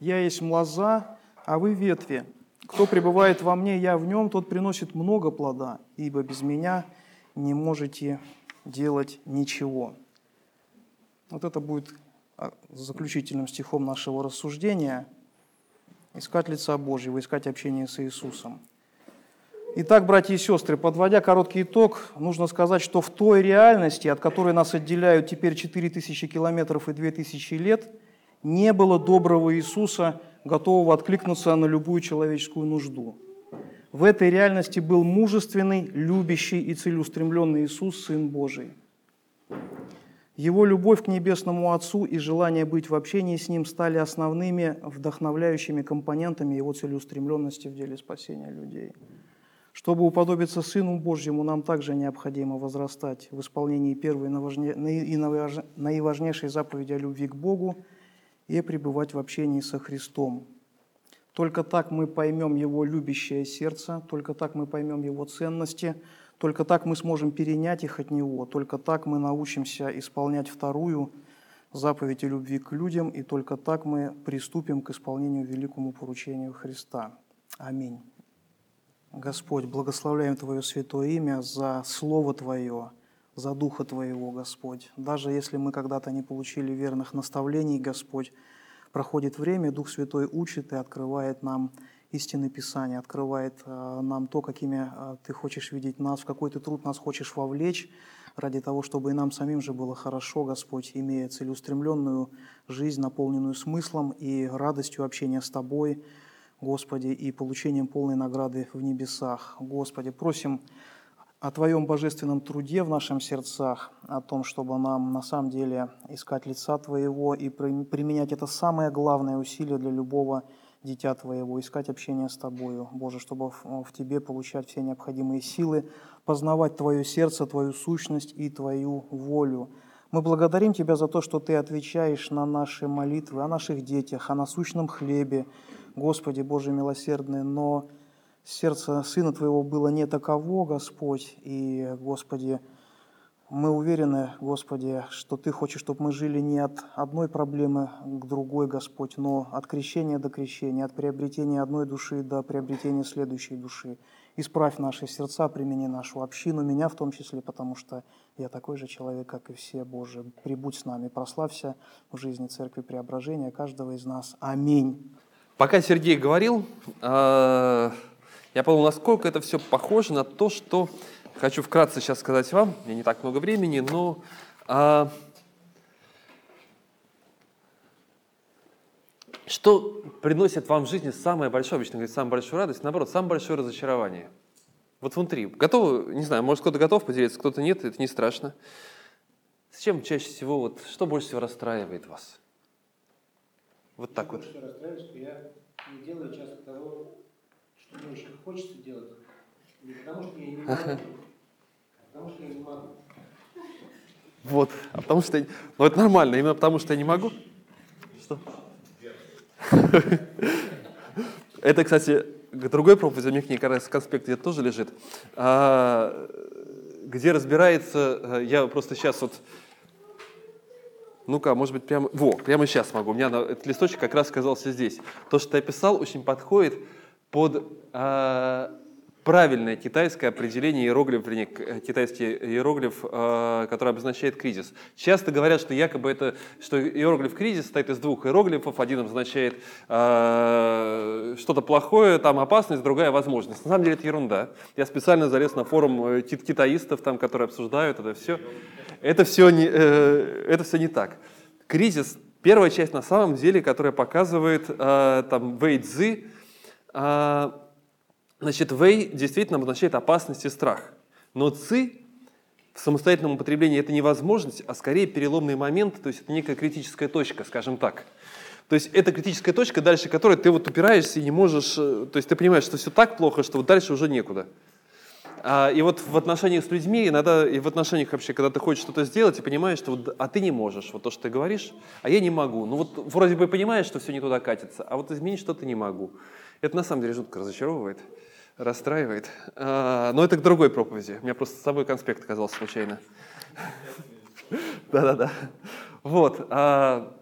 «Я есть млоза, а вы ветви. Кто пребывает во мне, я в нем, тот приносит много плода, ибо без меня не можете делать ничего. Вот это будет а, заключительным стихом нашего рассуждения. Искать лица Божьего, искать общение с Иисусом. Итак, братья и сестры, подводя короткий итог, нужно сказать, что в той реальности, от которой нас отделяют теперь 4000 километров и 2000 лет, не было доброго Иисуса, готового откликнуться на любую человеческую нужду. В этой реальности был мужественный, любящий и целеустремленный Иисус, Сын Божий. Его любовь к Небесному Отцу и желание быть в общении с Ним стали основными вдохновляющими компонентами Его целеустремленности в деле спасения людей – чтобы уподобиться Сыну Божьему, нам также необходимо возрастать в исполнении первой и наиважнейшей заповеди о любви к Богу и пребывать в общении со Христом. Только так мы поймем Его любящее сердце, только так мы поймем Его ценности, только так мы сможем перенять их от Него, только так мы научимся исполнять вторую заповедь о любви к людям, и только так мы приступим к исполнению великому поручению Христа. Аминь. Господь, благословляем Твое святое имя за Слово Твое, за Духа Твоего, Господь. Даже если мы когда-то не получили верных наставлений, Господь, проходит время, Дух Святой учит и открывает нам истины Писания, открывает э, нам то, какими э, Ты хочешь видеть нас, в какой Ты труд нас хочешь вовлечь, ради того, чтобы и нам самим же было хорошо, Господь, имея целеустремленную жизнь, наполненную смыслом и радостью общения с Тобой – Господи, и получением полной награды в небесах. Господи, просим о Твоем божественном труде в наших сердцах, о том, чтобы нам на самом деле искать лица Твоего и применять это самое главное усилие для любого дитя Твоего, искать общение с Тобою, Боже, чтобы в Тебе получать все необходимые силы, познавать Твое сердце, Твою сущность и Твою волю. Мы благодарим Тебя за то, что Ты отвечаешь на наши молитвы о наших детях, о насущном хлебе, Господи Боже милосердный, но сердце Сына Твоего было не таково, Господь, и, Господи, мы уверены, Господи, что Ты хочешь, чтобы мы жили не от одной проблемы к другой, Господь, но от крещения до крещения, от приобретения одной души до приобретения следующей души. Исправь наши сердца, примени нашу общину, меня в том числе, потому что я такой же человек, как и все, Боже. Прибудь с нами, прославься в жизни Церкви Преображения каждого из нас. Аминь. Пока Сергей говорил, э, я подумал, насколько это все похоже на то, что хочу вкратце сейчас сказать вам. У меня не так много времени, но э, что приносит вам в жизни самое большое, обычно говорит, самую большую радость, наоборот, самое большое разочарование. Вот внутри. Готовы, не знаю, может кто-то готов поделиться, кто-то нет, это не страшно. С чем чаще всего, вот, что больше всего расстраивает вас? Вот так вот. Что расстраиваюсь, что я не делаю часто того, что мне очень хочется делать. Не потому что я не могу, а потому что я не могу. Вот, а потому что... Ну, это нормально, именно потому что я не могу. Что? Это, кстати, другой проповедь, у них как раз конспект где тоже лежит, а, где разбирается, э, я просто сейчас вот ну-ка, может быть, прямо... Во, прямо сейчас могу. У меня этот листочек как раз оказался здесь. То, что ты описал, очень подходит под э, правильное китайское определение иероглиф, вернее, э, китайский иероглиф, э, который обозначает кризис. Часто говорят, что якобы это, что иероглиф кризис состоит из двух иероглифов. Один обозначает э, что-то плохое, там опасность, другая возможность. На самом деле это ерунда. Я специально залез на форум китаистов, там, которые обсуждают это все. Это все не, это все не так. Кризис, первая часть на самом деле, которая показывает там Вэй Цзы, э, значит, Вэй действительно обозначает опасность и страх. Но Ци в самостоятельном употреблении это не возможность, а скорее переломный момент, то есть это некая критическая точка, скажем так. То есть это критическая точка, дальше которой ты вот упираешься и не можешь, э, то есть ты понимаешь, что все так плохо, что вот дальше уже некуда. А, и вот в отношениях с людьми, иногда и в отношениях вообще, когда ты хочешь что-то сделать, и понимаешь, что вот, а ты не можешь, вот то, что ты говоришь, а я не могу. Ну вот вроде бы понимаешь, что все не туда катится, а вот изменить что-то не могу. Это на самом деле жутко разочаровывает, расстраивает. А, но это к другой проповеди. У меня просто с собой конспект оказался случайно. Да-да-да. Вот. А,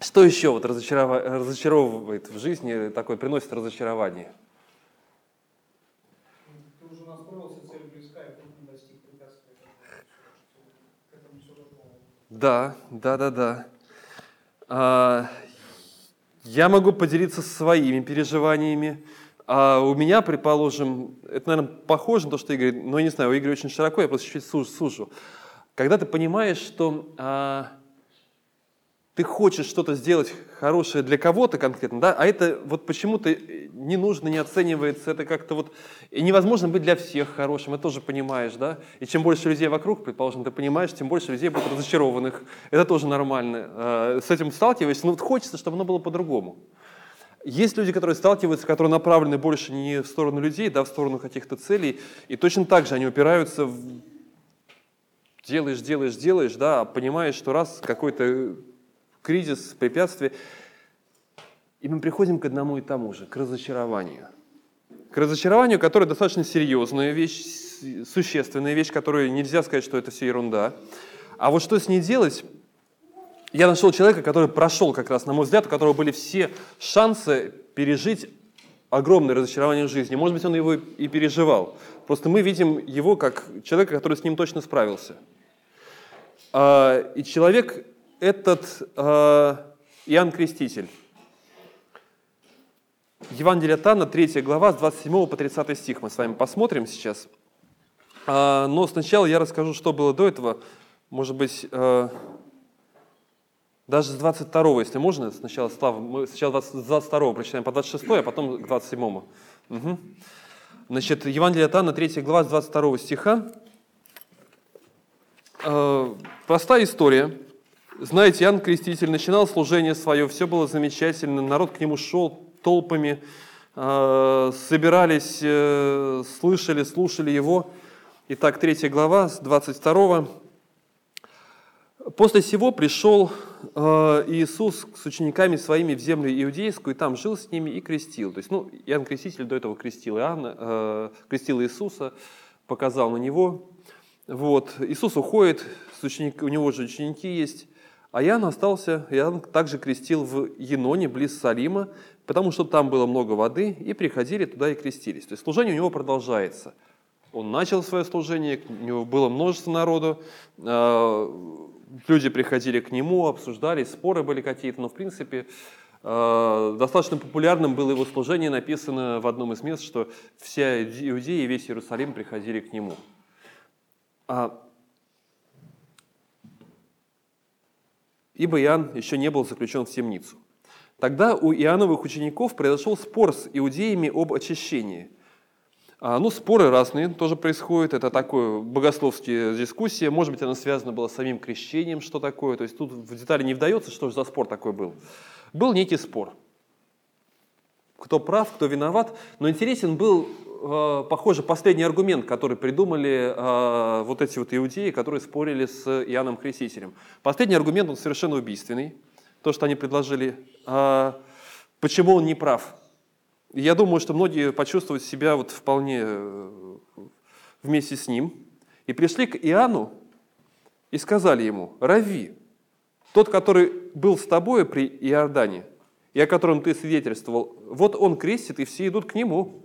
что еще вот разочаровывает в жизни, такое приносит разочарование? Да, да, да, да. Я могу поделиться своими переживаниями. А у меня, предположим, это, наверное, похоже на то, что Игорь, но я не знаю, у Игоря очень широко, я просто чуть-чуть сужу. Когда ты понимаешь, что а, ты хочешь что-то сделать хорошее для кого-то конкретно, да, а это вот почему-то не нужно, не оценивается, это как-то вот и невозможно быть для всех хорошим, это тоже понимаешь, да, и чем больше людей вокруг, предположим, ты понимаешь, тем больше людей будет разочарованных, это тоже нормально, а, с этим сталкиваешься, но вот хочется, чтобы оно было по-другому. Есть люди, которые сталкиваются, которые направлены больше не в сторону людей, да, в сторону каких-то целей, и точно так же они упираются в делаешь, делаешь, делаешь, да, а понимаешь, что раз какой-то кризис, препятствие. И мы приходим к одному и тому же, к разочарованию. К разочарованию, которое достаточно серьезная вещь, существенная вещь, которую нельзя сказать, что это все ерунда. А вот что с ней делать? Я нашел человека, который прошел как раз, на мой взгляд, у которого были все шансы пережить огромное разочарование в жизни. Может быть, он его и переживал. Просто мы видим его как человека, который с ним точно справился. А, и человек этот э, Иоанн Креститель. Евангелие от Анна, 3 глава, с 27 по 30 стих мы с вами посмотрим сейчас. А, но сначала я расскажу, что было до этого. Может быть, э, даже с 22, если можно, сначала, Слава, мы сначала с 22 прочитаем по 26, а потом к 27. Угу. Значит, Евангелие от Анна, 3 глава, с 22 стиха. Э, простая история. Знаете, Иоанн Креститель начинал служение свое, все было замечательно, народ к нему шел толпами, э, собирались, э, слышали, слушали его. Итак, 3 глава, с 22. «После сего пришел э, Иисус с учениками своими в землю иудейскую, и там жил с ними и крестил». То есть, ну, Иоанн Креститель до этого крестил Иоанна, крестил Иисуса, показал на него. Вот. Иисус уходит, с ученик, у него же ученики есть. А Иоанн остался, Иоанн также крестил в Еноне, близ Салима, потому что там было много воды, и приходили туда и крестились. То есть служение у него продолжается. Он начал свое служение, у него было множество народу, а, люди приходили к нему, обсуждали, споры были какие-то, но в принципе а, достаточно популярным было его служение, написано в одном из мест, что вся Иудея и весь Иерусалим приходили к нему. Ибо Иоанн еще не был заключен в темницу. Тогда у Иоанновых учеников произошел спор с иудеями об очищении. А, ну, споры разные тоже происходят, это такое богословские дискуссии, может быть, она связана была с самим крещением, что такое, то есть тут в детали не вдается, что же за спор такой был. Был некий спор. Кто прав, кто виноват, но интересен был Э, похоже, последний аргумент, который придумали э, вот эти вот иудеи, которые спорили с Иоанном Крестителем. Последний аргумент, он совершенно убийственный. То, что они предложили. Э, почему он не прав? Я думаю, что многие почувствуют себя вот вполне вместе с ним. И пришли к Иоанну и сказали ему, «Рави, тот, который был с тобой при Иордане, и о котором ты свидетельствовал, вот он крестит, и все идут к нему».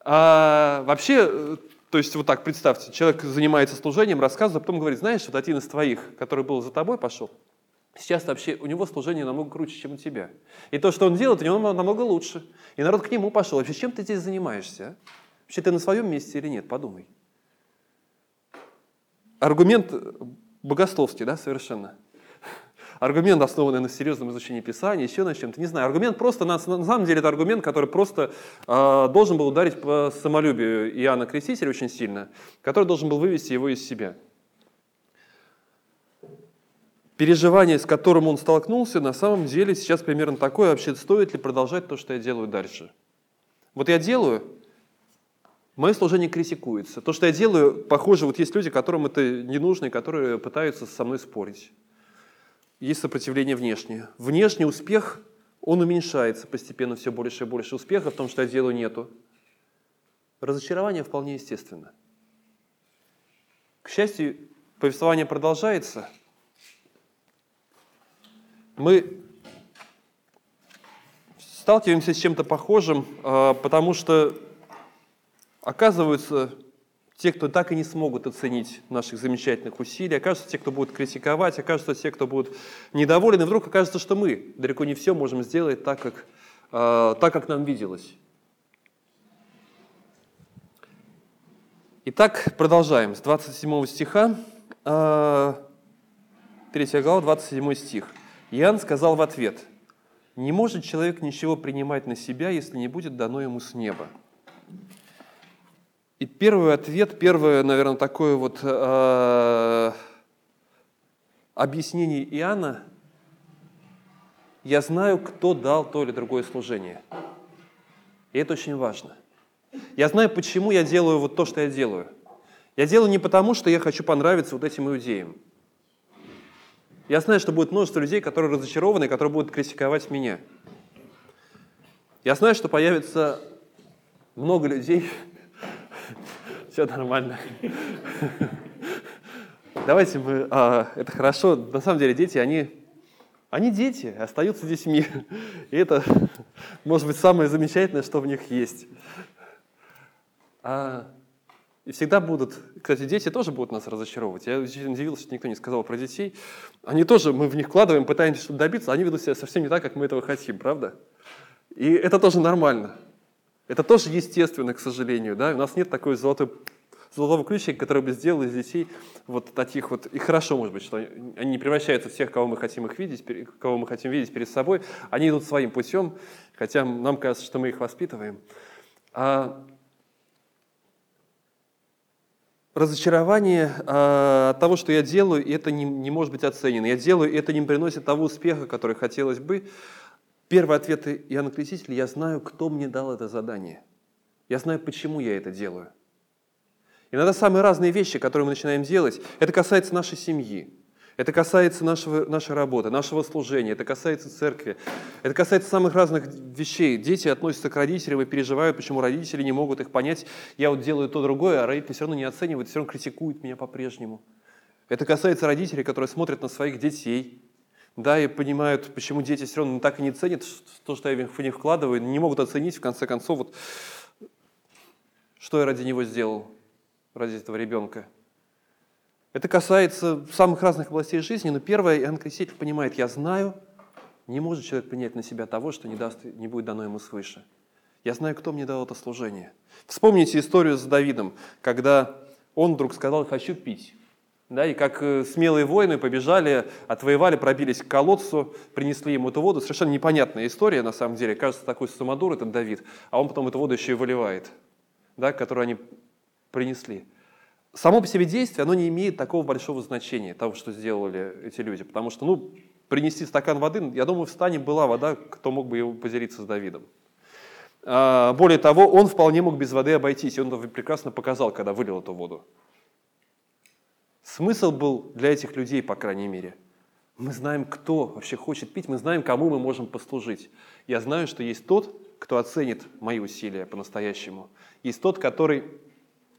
А, вообще, э, то есть вот так представьте, человек занимается служением, рассказывает, а потом говорит, знаешь, вот один из твоих, который был за тобой, пошел, сейчас вообще у него служение намного круче, чем у тебя. И то, что он делает, у него намного лучше. И народ к нему пошел. Вообще, чем ты здесь занимаешься? А? Вообще, ты на своем месте или нет? Подумай. Аргумент богословский, да, совершенно аргумент, основанный на серьезном изучении Писания, еще на чем-то, не знаю. Аргумент просто, на, на самом деле, это аргумент, который просто э, должен был ударить по самолюбию Иоанна Крестителя очень сильно, который должен был вывести его из себя. Переживание, с которым он столкнулся, на самом деле сейчас примерно такое, вообще стоит ли продолжать то, что я делаю дальше. Вот я делаю, мое служение критикуется. То, что я делаю, похоже, вот есть люди, которым это не нужно, и которые пытаются со мной спорить есть сопротивление внешнее. Внешний успех, он уменьшается постепенно все больше и больше. Успеха в том, что я делаю, нету. Разочарование вполне естественно. К счастью, повествование продолжается. Мы сталкиваемся с чем-то похожим, а, потому что, оказывается, те, кто так и не смогут оценить наших замечательных усилий, окажутся те, кто будут критиковать, окажутся те, кто будут недовольны, вдруг окажется, что мы далеко не все можем сделать так, как, э, так, как нам виделось. Итак, продолжаем с 27 стиха, 3 э, глава, 27 стих. Иоанн сказал в ответ, «Не может человек ничего принимать на себя, если не будет дано ему с неба». И первый ответ, первое, наверное, такое вот э, объяснение Иоанна, я знаю, кто дал то или другое служение. И это очень важно. Я знаю, почему я делаю вот то, что я делаю. Я делаю не потому, что я хочу понравиться вот этим иудеям. Я знаю, что будет множество людей, которые разочарованы, которые будут критиковать меня. Я знаю, что появится много людей. Все нормально. Давайте мы... А, это хорошо. На самом деле дети, они, они дети, остаются детьми. И это, может быть, самое замечательное, что в них есть. А, и всегда будут, кстати, дети тоже будут нас разочаровывать. Я удивился, что никто не сказал про детей. Они тоже, мы в них вкладываем, пытаемся что-то добиться, они ведут себя совсем не так, как мы этого хотим, правда? И это тоже нормально. Это тоже естественно, к сожалению. Да? У нас нет такой золотой, золотого ключика, который бы сделал из детей вот таких вот... И хорошо, может быть, что они не превращаются в тех, кого мы хотим их видеть, кого мы хотим видеть перед собой. Они идут своим путем, хотя нам кажется, что мы их воспитываем. А разочарование э, от того, что я делаю, это не, не может быть оценено. Я делаю, и это не приносит того успеха, который хотелось бы. Первый ответ Иоанна Крестителя – я знаю, кто мне дал это задание. Я знаю, почему я это делаю. Иногда самые разные вещи, которые мы начинаем делать, это касается нашей семьи, это касается нашего, нашей работы, нашего служения, это касается церкви, это касается самых разных вещей. Дети относятся к родителям и переживают, почему родители не могут их понять. Я вот делаю то другое, а родители все равно не оценивают, все равно критикуют меня по-прежнему. Это касается родителей, которые смотрят на своих детей, да, и понимают, почему дети все равно так и не ценят то, что я в них вкладываю, не могут оценить, в конце концов, вот, что я ради него сделал, ради этого ребенка. Это касается самых разных областей жизни, но первое, Иоанн Креститель понимает, я знаю, не может человек принять на себя того, что не, даст, не будет дано ему свыше. Я знаю, кто мне дал это служение. Вспомните историю с Давидом, когда он вдруг сказал, хочу пить. Да, и как э, смелые воины побежали, отвоевали, пробились к колодцу, принесли ему эту воду. Совершенно непонятная история, на самом деле. Кажется, такой самодур этот Давид, а он потом эту воду еще и выливает, да, которую они принесли само по себе действие, оно не имеет такого большого значения, того, что сделали эти люди. Потому что, ну, принести стакан воды, я думаю, в стане была вода, кто мог бы его поделиться с Давидом. А, более того, он вполне мог без воды обойтись, и он это прекрасно показал, когда вылил эту воду. Смысл был для этих людей, по крайней мере. Мы знаем, кто вообще хочет пить, мы знаем, кому мы можем послужить. Я знаю, что есть тот, кто оценит мои усилия по-настоящему. Есть тот, который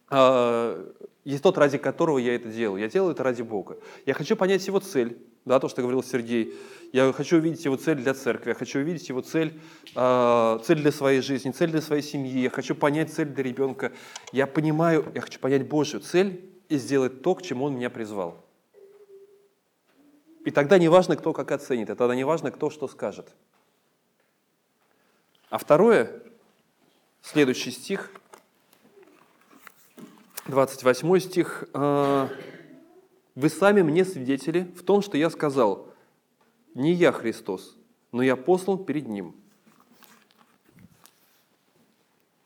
а, есть тот, ради которого я это делаю. Я делаю это ради Бога. Я хочу понять его цель, да, то, что говорил Сергей. Я хочу увидеть его цель для церкви, я хочу увидеть его цель, э, цель для своей жизни, цель для своей семьи. Я хочу понять цель для ребенка. Я понимаю, я хочу понять Божью цель и сделать то, к чему Он меня призвал. И тогда не важно, кто как оценит, и тогда не важно, кто что скажет. А второе, следующий стих – 28 стих. «А, «Вы сами мне свидетели в том, что я сказал, не я Христос, но я послан перед Ним».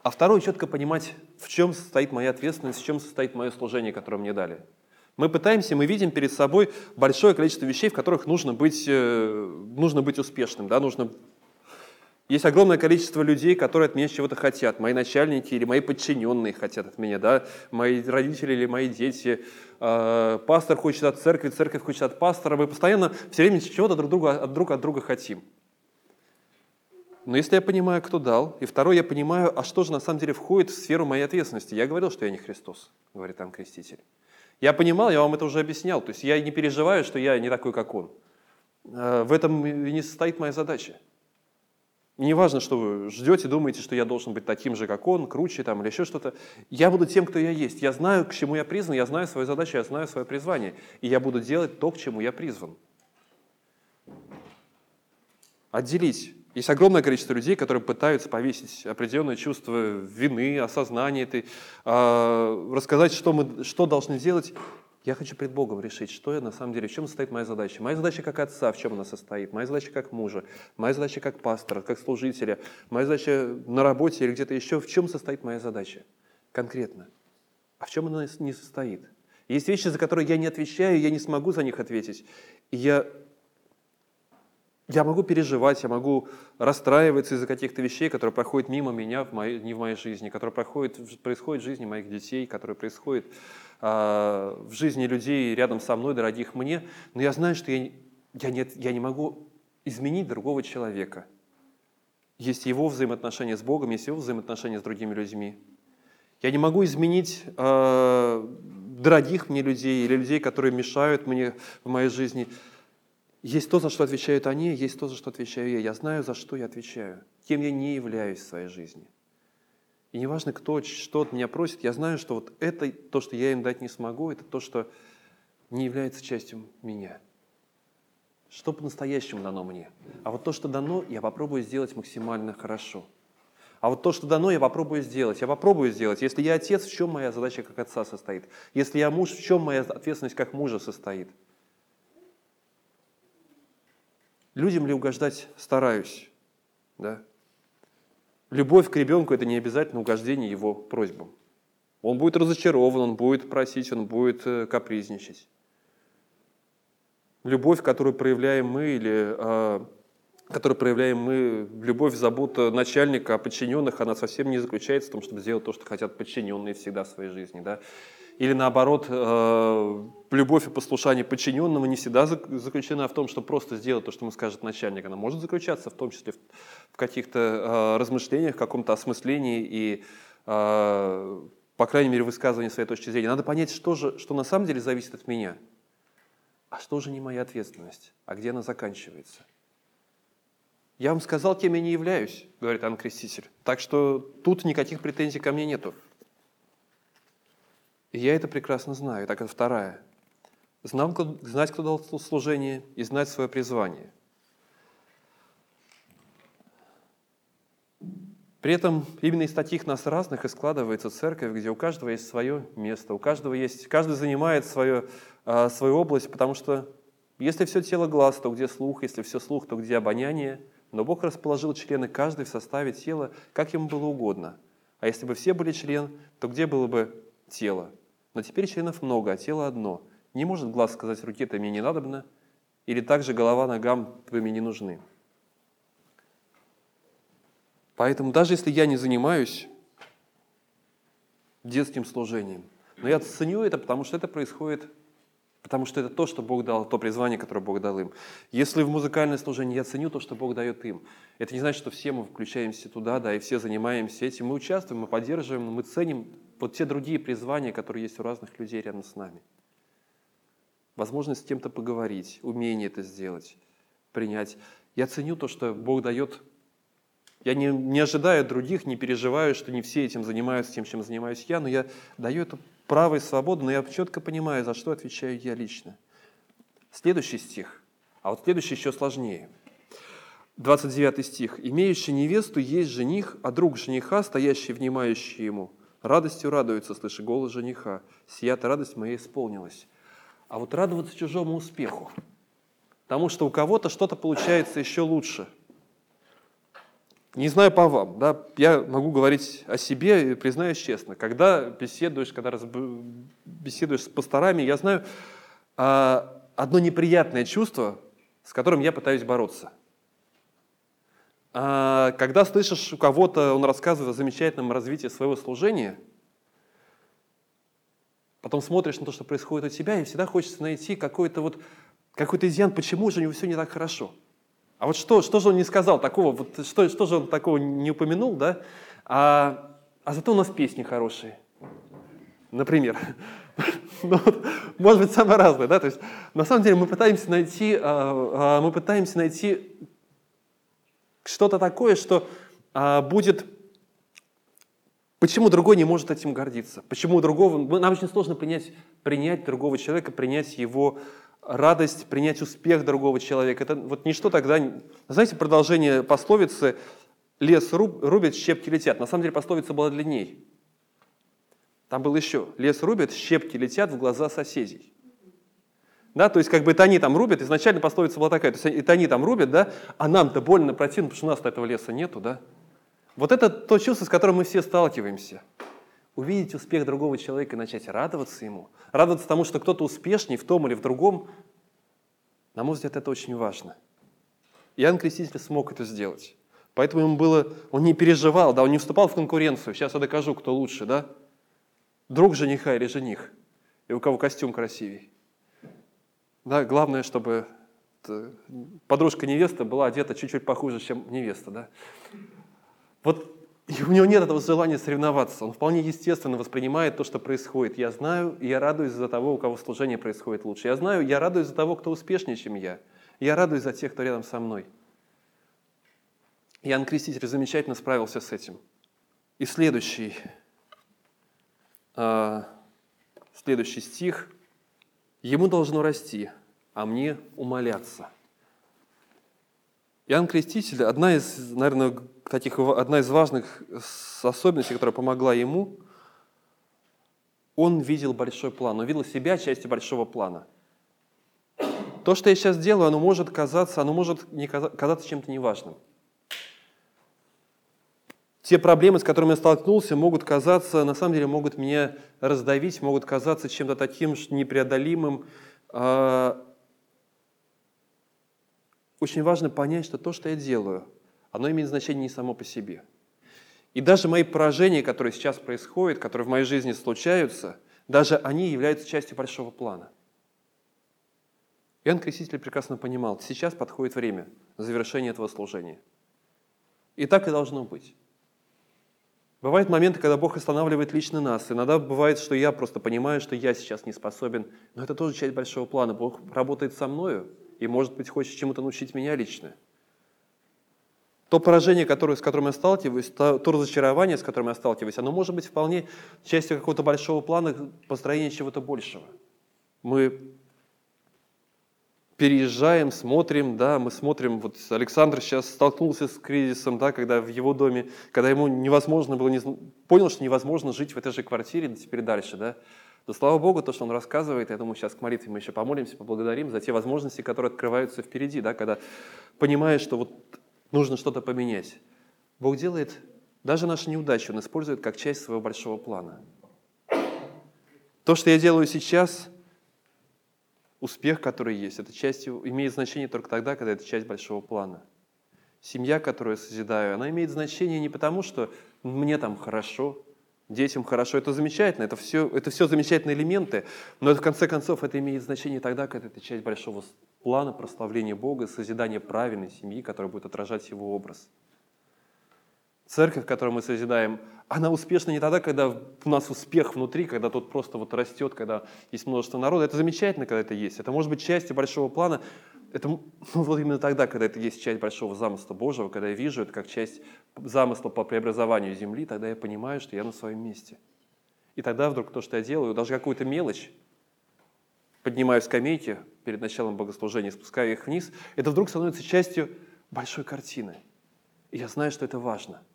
А второе, четко понимать, в чем состоит моя ответственность, в чем состоит мое служение, которое мне дали. Мы пытаемся, мы видим перед собой большое количество вещей, в которых нужно быть, э, нужно быть успешным, да, нужно есть огромное количество людей, которые от меня чего-то хотят. Мои начальники или мои подчиненные хотят от меня, да? мои родители или мои дети. А, пастор хочет от церкви, церковь хочет от пастора. Мы постоянно все время чего-то друг друга, друг от друга хотим. Но если я понимаю, кто дал, и второе, я понимаю, а что же на самом деле входит в сферу моей ответственности. Я говорил, что я не Христос, говорит там креститель. Я понимал, я вам это уже объяснял. То есть я не переживаю, что я не такой, как он. А, в этом и не состоит моя задача. Не важно, что вы ждете, думаете, что я должен быть таким же, как он, круче там или еще что-то. Я буду тем, кто я есть. Я знаю, к чему я призван, я знаю свою задачу, я знаю свое призвание. И я буду делать то, к чему я призван. Отделить. Есть огромное количество людей, которые пытаются повесить определенное чувство вины, осознания этой, э, рассказать, что мы что должны делать. Я хочу пред Богом решить, что я на самом деле, в чем состоит моя задача. Моя задача как отца, в чем она состоит. Моя задача как мужа. Моя задача как пастора, как служителя. Моя задача на работе или где-то еще. В чем состоит моя задача конкретно? А в чем она не состоит? Есть вещи, за которые я не отвечаю, я не смогу за них ответить. И я, я могу переживать, я могу расстраиваться из-за каких-то вещей, которые проходят мимо меня в моей, не в моей жизни, которые проходят, происходят в жизни моих детей, которые происходят а, в жизни людей рядом со мной, дорогих мне, но я знаю, что я, я, не, я не могу изменить другого человека. Есть его взаимоотношения с Богом, есть его взаимоотношения с другими людьми. Я не могу изменить э, дорогих мне людей или людей, которые мешают мне в моей жизни. Есть то, за что отвечают они, есть то, за что отвечаю я. Я знаю, за что я отвечаю, кем я не являюсь в своей жизни. И неважно, кто что от меня просит, я знаю, что вот это, то, что я им дать не смогу, это то, что не является частью меня. Что по-настоящему дано мне. А вот то, что дано, я попробую сделать максимально хорошо. А вот то, что дано, я попробую сделать. Я попробую сделать. Если я отец, в чем моя задача как отца состоит? Если я муж, в чем моя ответственность как мужа состоит? Людям ли угождать стараюсь? Да? Любовь к ребенку – это не обязательно угождение его просьбам. Он будет разочарован, он будет просить, он будет э, капризничать. Любовь, которую проявляем мы, или э, которую проявляем мы, любовь, забота начальника о подчиненных, она совсем не заключается в том, чтобы сделать то, что хотят подчиненные всегда в своей жизни. Да? Или наоборот, э, любовь и послушание подчиненного не всегда заключена в том, что просто сделать то, что ему скажет начальник. Она может заключаться в том числе в каких-то э, размышлениях, каком-то осмыслении и, э, по крайней мере, высказывании своей точки зрения. Надо понять, что, же, что на самом деле зависит от меня, а что же не моя ответственность, а где она заканчивается. Я вам сказал, кем я не являюсь, говорит Анна Креститель. Так что тут никаких претензий ко мне нету. И я это прекрасно знаю. Так это вторая. Знам, знать, кто дал служение, и знать свое призвание. При этом именно из таких нас разных и складывается церковь, где у каждого есть свое место, у каждого есть, каждый занимает свое, а, свою область, потому что если все тело глаз, то где слух, если все слух, то где обоняние. Но Бог расположил члены каждый в составе тела, как ему было угодно. А если бы все были член, то где было бы тело? Но теперь членов много, а тело одно. Не может глаз сказать руке, ты мне не надобно, или также голова ногам, вы мне не нужны. Поэтому даже если я не занимаюсь детским служением, но я ценю это, потому что это происходит, потому что это то, что Бог дал, то призвание, которое Бог дал им. Если в музыкальное служение я ценю то, что Бог дает им, это не значит, что все мы включаемся туда, да, и все занимаемся этим. Мы участвуем, мы поддерживаем, мы ценим вот те другие призвания, которые есть у разных людей рядом с нами. Возможность с кем-то поговорить, умение это сделать, принять. Я ценю то, что Бог дает. Я не, не ожидаю других, не переживаю, что не все этим занимаются тем, чем занимаюсь я, но я даю это право и свободу, но я четко понимаю, за что отвечаю я лично. Следующий стих, а вот следующий еще сложнее. 29 стих. «Имеющий невесту есть жених, а друг жениха, стоящий, внимающий ему – Радостью радуется, слыша голос жениха. Сия-то радость моя исполнилась. А вот радоваться чужому успеху. Потому что у кого-то что-то получается еще лучше. Не знаю по вам, да, я могу говорить о себе и признаюсь честно. Когда беседуешь, когда раз, беседуешь с пасторами, я знаю а, одно неприятное чувство, с которым я пытаюсь бороться – а, когда слышишь у кого-то, он рассказывает о замечательном развитии своего служения, потом смотришь на то, что происходит у тебя, и всегда хочется найти какой-то вот какой-то изъян, почему же у него все не так хорошо. А вот что, что же он не сказал такого, вот что, что же он такого не упомянул, да? А, а зато у нас песни хорошие. Например. ну, вот, может быть, самое разное, да? То есть, на самом деле мы пытаемся найти, а, а, мы пытаемся найти Что-то такое, что а, будет... Почему другой не может этим гордиться? Почему другого... Нам очень сложно принять, принять другого человека, принять его радость, принять успех другого человека. Это вот ничто тогда... Знаете, продолжение пословицы «лес рубит, щепки летят». На самом деле пословица была длинней. Там было еще «лес рубит, щепки летят в глаза соседей». Да, то есть как бы это они там рубят, изначально пословица была такая, то есть это они там рубят, да, а нам-то больно противно, потому что у нас-то этого леса нету, да. Вот это то чувство, с которым мы все сталкиваемся. Увидеть успех другого человека и начать радоваться ему, радоваться тому, что кто-то успешнее в том или в другом, на мой взгляд, это очень важно. Иоанн Креститель смог это сделать. Поэтому ему было, он не переживал, да, он не вступал в конкуренцию. Сейчас я докажу, кто лучше, да. Друг жениха или жених, и у кого костюм красивей. Да, главное, чтобы подружка невеста была одета чуть-чуть похуже, чем невеста. Да? Вот у него нет этого желания соревноваться. Он вполне естественно воспринимает то, что происходит. Я знаю, я радуюсь за того, у кого служение происходит лучше. Я знаю, я радуюсь за того, кто успешнее, чем я. Я радуюсь за тех, кто рядом со мной. Иоанн Креститель замечательно справился с этим. И следующий, э, следующий стих – Ему должно расти, а мне умоляться. Иоанн Креститель, одна из, наверное, таких, одна из важных особенностей, которая помогла ему, он видел большой план, он видел себя частью большого плана. То, что я сейчас делаю, оно может казаться, оно может не казаться чем-то неважным. Те проблемы, с которыми я столкнулся, могут казаться, на самом деле, могут меня раздавить, могут казаться чем-то таким непреодолимым. Очень важно понять, что то, что я делаю, оно имеет значение не само по себе. И даже мои поражения, которые сейчас происходят, которые в моей жизни случаются, даже они являются частью большого плана. Иоанн Креститель прекрасно понимал, сейчас подходит время завершения этого служения. И так и должно быть. Бывают моменты, когда Бог останавливает лично нас. Иногда бывает, что я просто понимаю, что я сейчас не способен. Но это тоже часть большого плана. Бог работает со мною и, может быть, хочет чему-то научить меня лично. То поражение, которое, с которым я сталкиваюсь, то, то разочарование, с которым я сталкиваюсь, оно может быть вполне частью какого-то большого плана построения чего-то большего. Мы переезжаем, смотрим, да, мы смотрим, вот Александр сейчас столкнулся с кризисом, да, когда в его доме, когда ему невозможно было, не, понял, что невозможно жить в этой же квартире теперь дальше, да. Но слава Богу, то, что он рассказывает, я думаю, сейчас к молитве мы еще помолимся, поблагодарим за те возможности, которые открываются впереди, да, когда понимаешь, что вот нужно что-то поменять. Бог делает, даже наши неудачи он использует как часть своего большого плана. То, что я делаю сейчас – успех, который есть, это часть, имеет значение только тогда, когда это часть большого плана. Семья, которую я созидаю, она имеет значение не потому, что мне там хорошо, детям хорошо, это замечательно, это все, это все замечательные элементы, но это, в конце концов это имеет значение тогда, когда это часть большого плана прославления Бога, созидания правильной семьи, которая будет отражать Его образ. Церковь, которую мы созидаем, она успешна не тогда, когда у нас успех внутри, когда тот просто вот растет, когда есть множество народа. Это замечательно, когда это есть. Это может быть частью большого плана. Это ну, вот именно тогда, когда это есть часть большого замысла Божьего, когда я вижу это как часть замысла по преобразованию земли, тогда я понимаю, что я на своем месте. И тогда вдруг то, что я делаю, даже какую-то мелочь, поднимаю скамейки перед началом богослужения, спускаю их вниз, это вдруг становится частью большой картины. И я знаю, что это важно –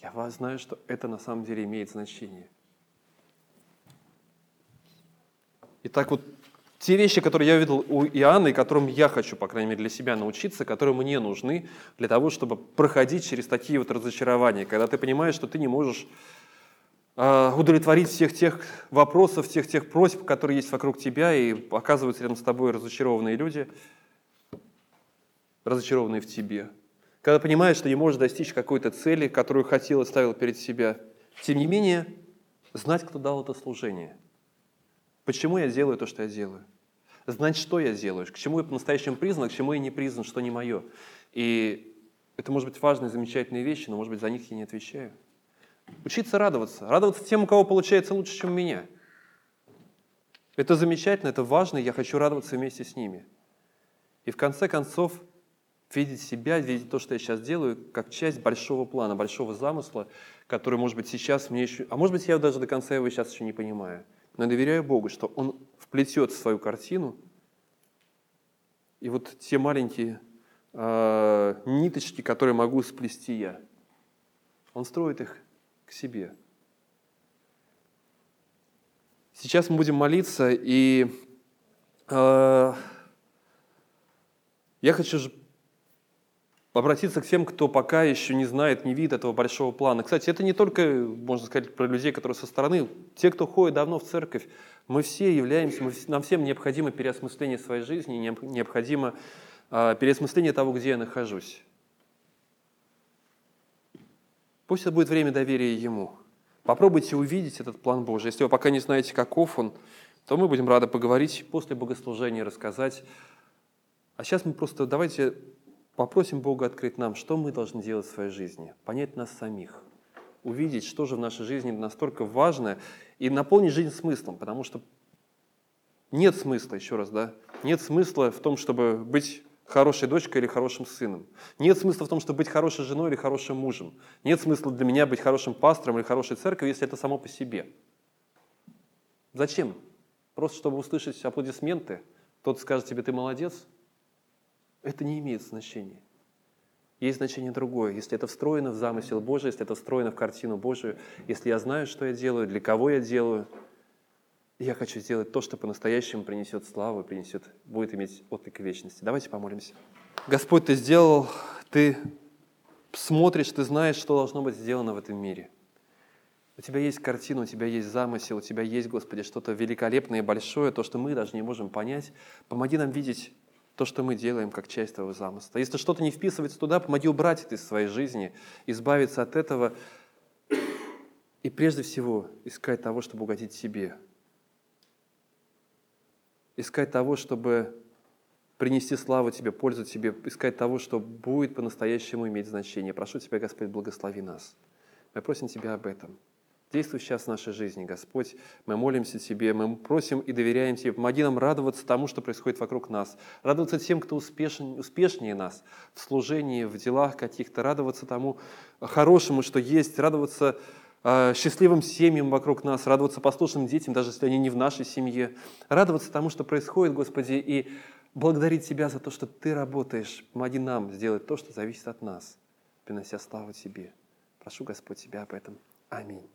я знаю, что это на самом деле имеет значение. Итак, вот те вещи, которые я видел у Иоанна, и которым я хочу, по крайней мере, для себя научиться, которые мне нужны для того, чтобы проходить через такие вот разочарования, когда ты понимаешь, что ты не можешь э, удовлетворить всех тех вопросов, всех тех просьб, которые есть вокруг тебя, и оказываются рядом с тобой разочарованные люди, разочарованные в тебе когда понимаешь, что не можешь достичь какой-то цели, которую хотел и ставил перед себя. Тем не менее, знать, кто дал это служение. Почему я делаю то, что я делаю. Знать, что я делаю, к чему я по-настоящему признан, к чему я не признан, что не мое. И это может быть важные, замечательные вещи, но, может быть, за них я не отвечаю. Учиться радоваться. Радоваться тем, у кого получается лучше, чем у меня. Это замечательно, это важно, и я хочу радоваться вместе с ними. И в конце концов, видеть себя, видеть то, что я сейчас делаю, как часть большого плана, большого замысла, который, может быть, сейчас мне еще... А может быть, я даже до конца его сейчас еще не понимаю. Но я доверяю Богу, что Он вплетет в свою картину, и вот те маленькие э, ниточки, которые могу сплести я, Он строит их к себе. Сейчас мы будем молиться, и э, я хочу обратиться к тем, кто пока еще не знает, не видит этого большого плана. Кстати, это не только, можно сказать, про людей, которые со стороны. Те, кто ходит давно в церковь, мы все являемся, мы, нам всем необходимо переосмысление своей жизни, необходимо э, переосмысление того, где я нахожусь. Пусть это будет время доверия Ему. Попробуйте увидеть этот план Божий. Если вы пока не знаете, каков он, то мы будем рады поговорить после богослужения, рассказать. А сейчас мы просто давайте попросим Бога открыть нам, что мы должны делать в своей жизни, понять нас самих, увидеть, что же в нашей жизни настолько важно, и наполнить жизнь смыслом, потому что нет смысла, еще раз, да, нет смысла в том, чтобы быть хорошей дочкой или хорошим сыном. Нет смысла в том, чтобы быть хорошей женой или хорошим мужем. Нет смысла для меня быть хорошим пастором или хорошей церковью, если это само по себе. Зачем? Просто чтобы услышать аплодисменты, тот скажет тебе, ты молодец? Это не имеет значения. Есть значение другое. Если это встроено в замысел Божий, если это встроено в картину Божию, если я знаю, что я делаю, для кого я делаю – я хочу сделать то, что по-настоящему принесет славу, принесет, будет иметь отклик вечности. Давайте помолимся. Господь, Ты сделал, Ты смотришь, Ты знаешь, что должно быть сделано в этом мире. У Тебя есть картина, у Тебя есть замысел, у Тебя есть, Господи, что-то великолепное и большое, то, что мы даже не можем понять. Помоги нам видеть то, что мы делаем, как часть Твоего замысла. Если что-то не вписывается туда, помоги убрать это из своей жизни, избавиться от этого и прежде всего искать того, чтобы угодить себе – искать того, чтобы принести славу Тебе, пользу Тебе, искать того, что будет по-настоящему иметь значение. Прошу Тебя, Господь, благослови нас. Мы просим Тебя об этом. Действуй сейчас в нашей жизни, Господь. Мы молимся Тебе, мы просим и доверяем Тебе. Помоги нам радоваться тому, что происходит вокруг нас. Радоваться тем, кто успешен, успешнее нас в служении, в делах каких-то. Радоваться тому хорошему, что есть. Радоваться а, счастливым семьям вокруг нас, радоваться послушным детям, даже если они не в нашей семье, радоваться тому, что происходит, Господи, и благодарить Тебя за то, что Ты работаешь. Помоги нам сделать то, что зависит от нас, принося славу Тебе. Прошу, Господь, Тебя об этом. Аминь.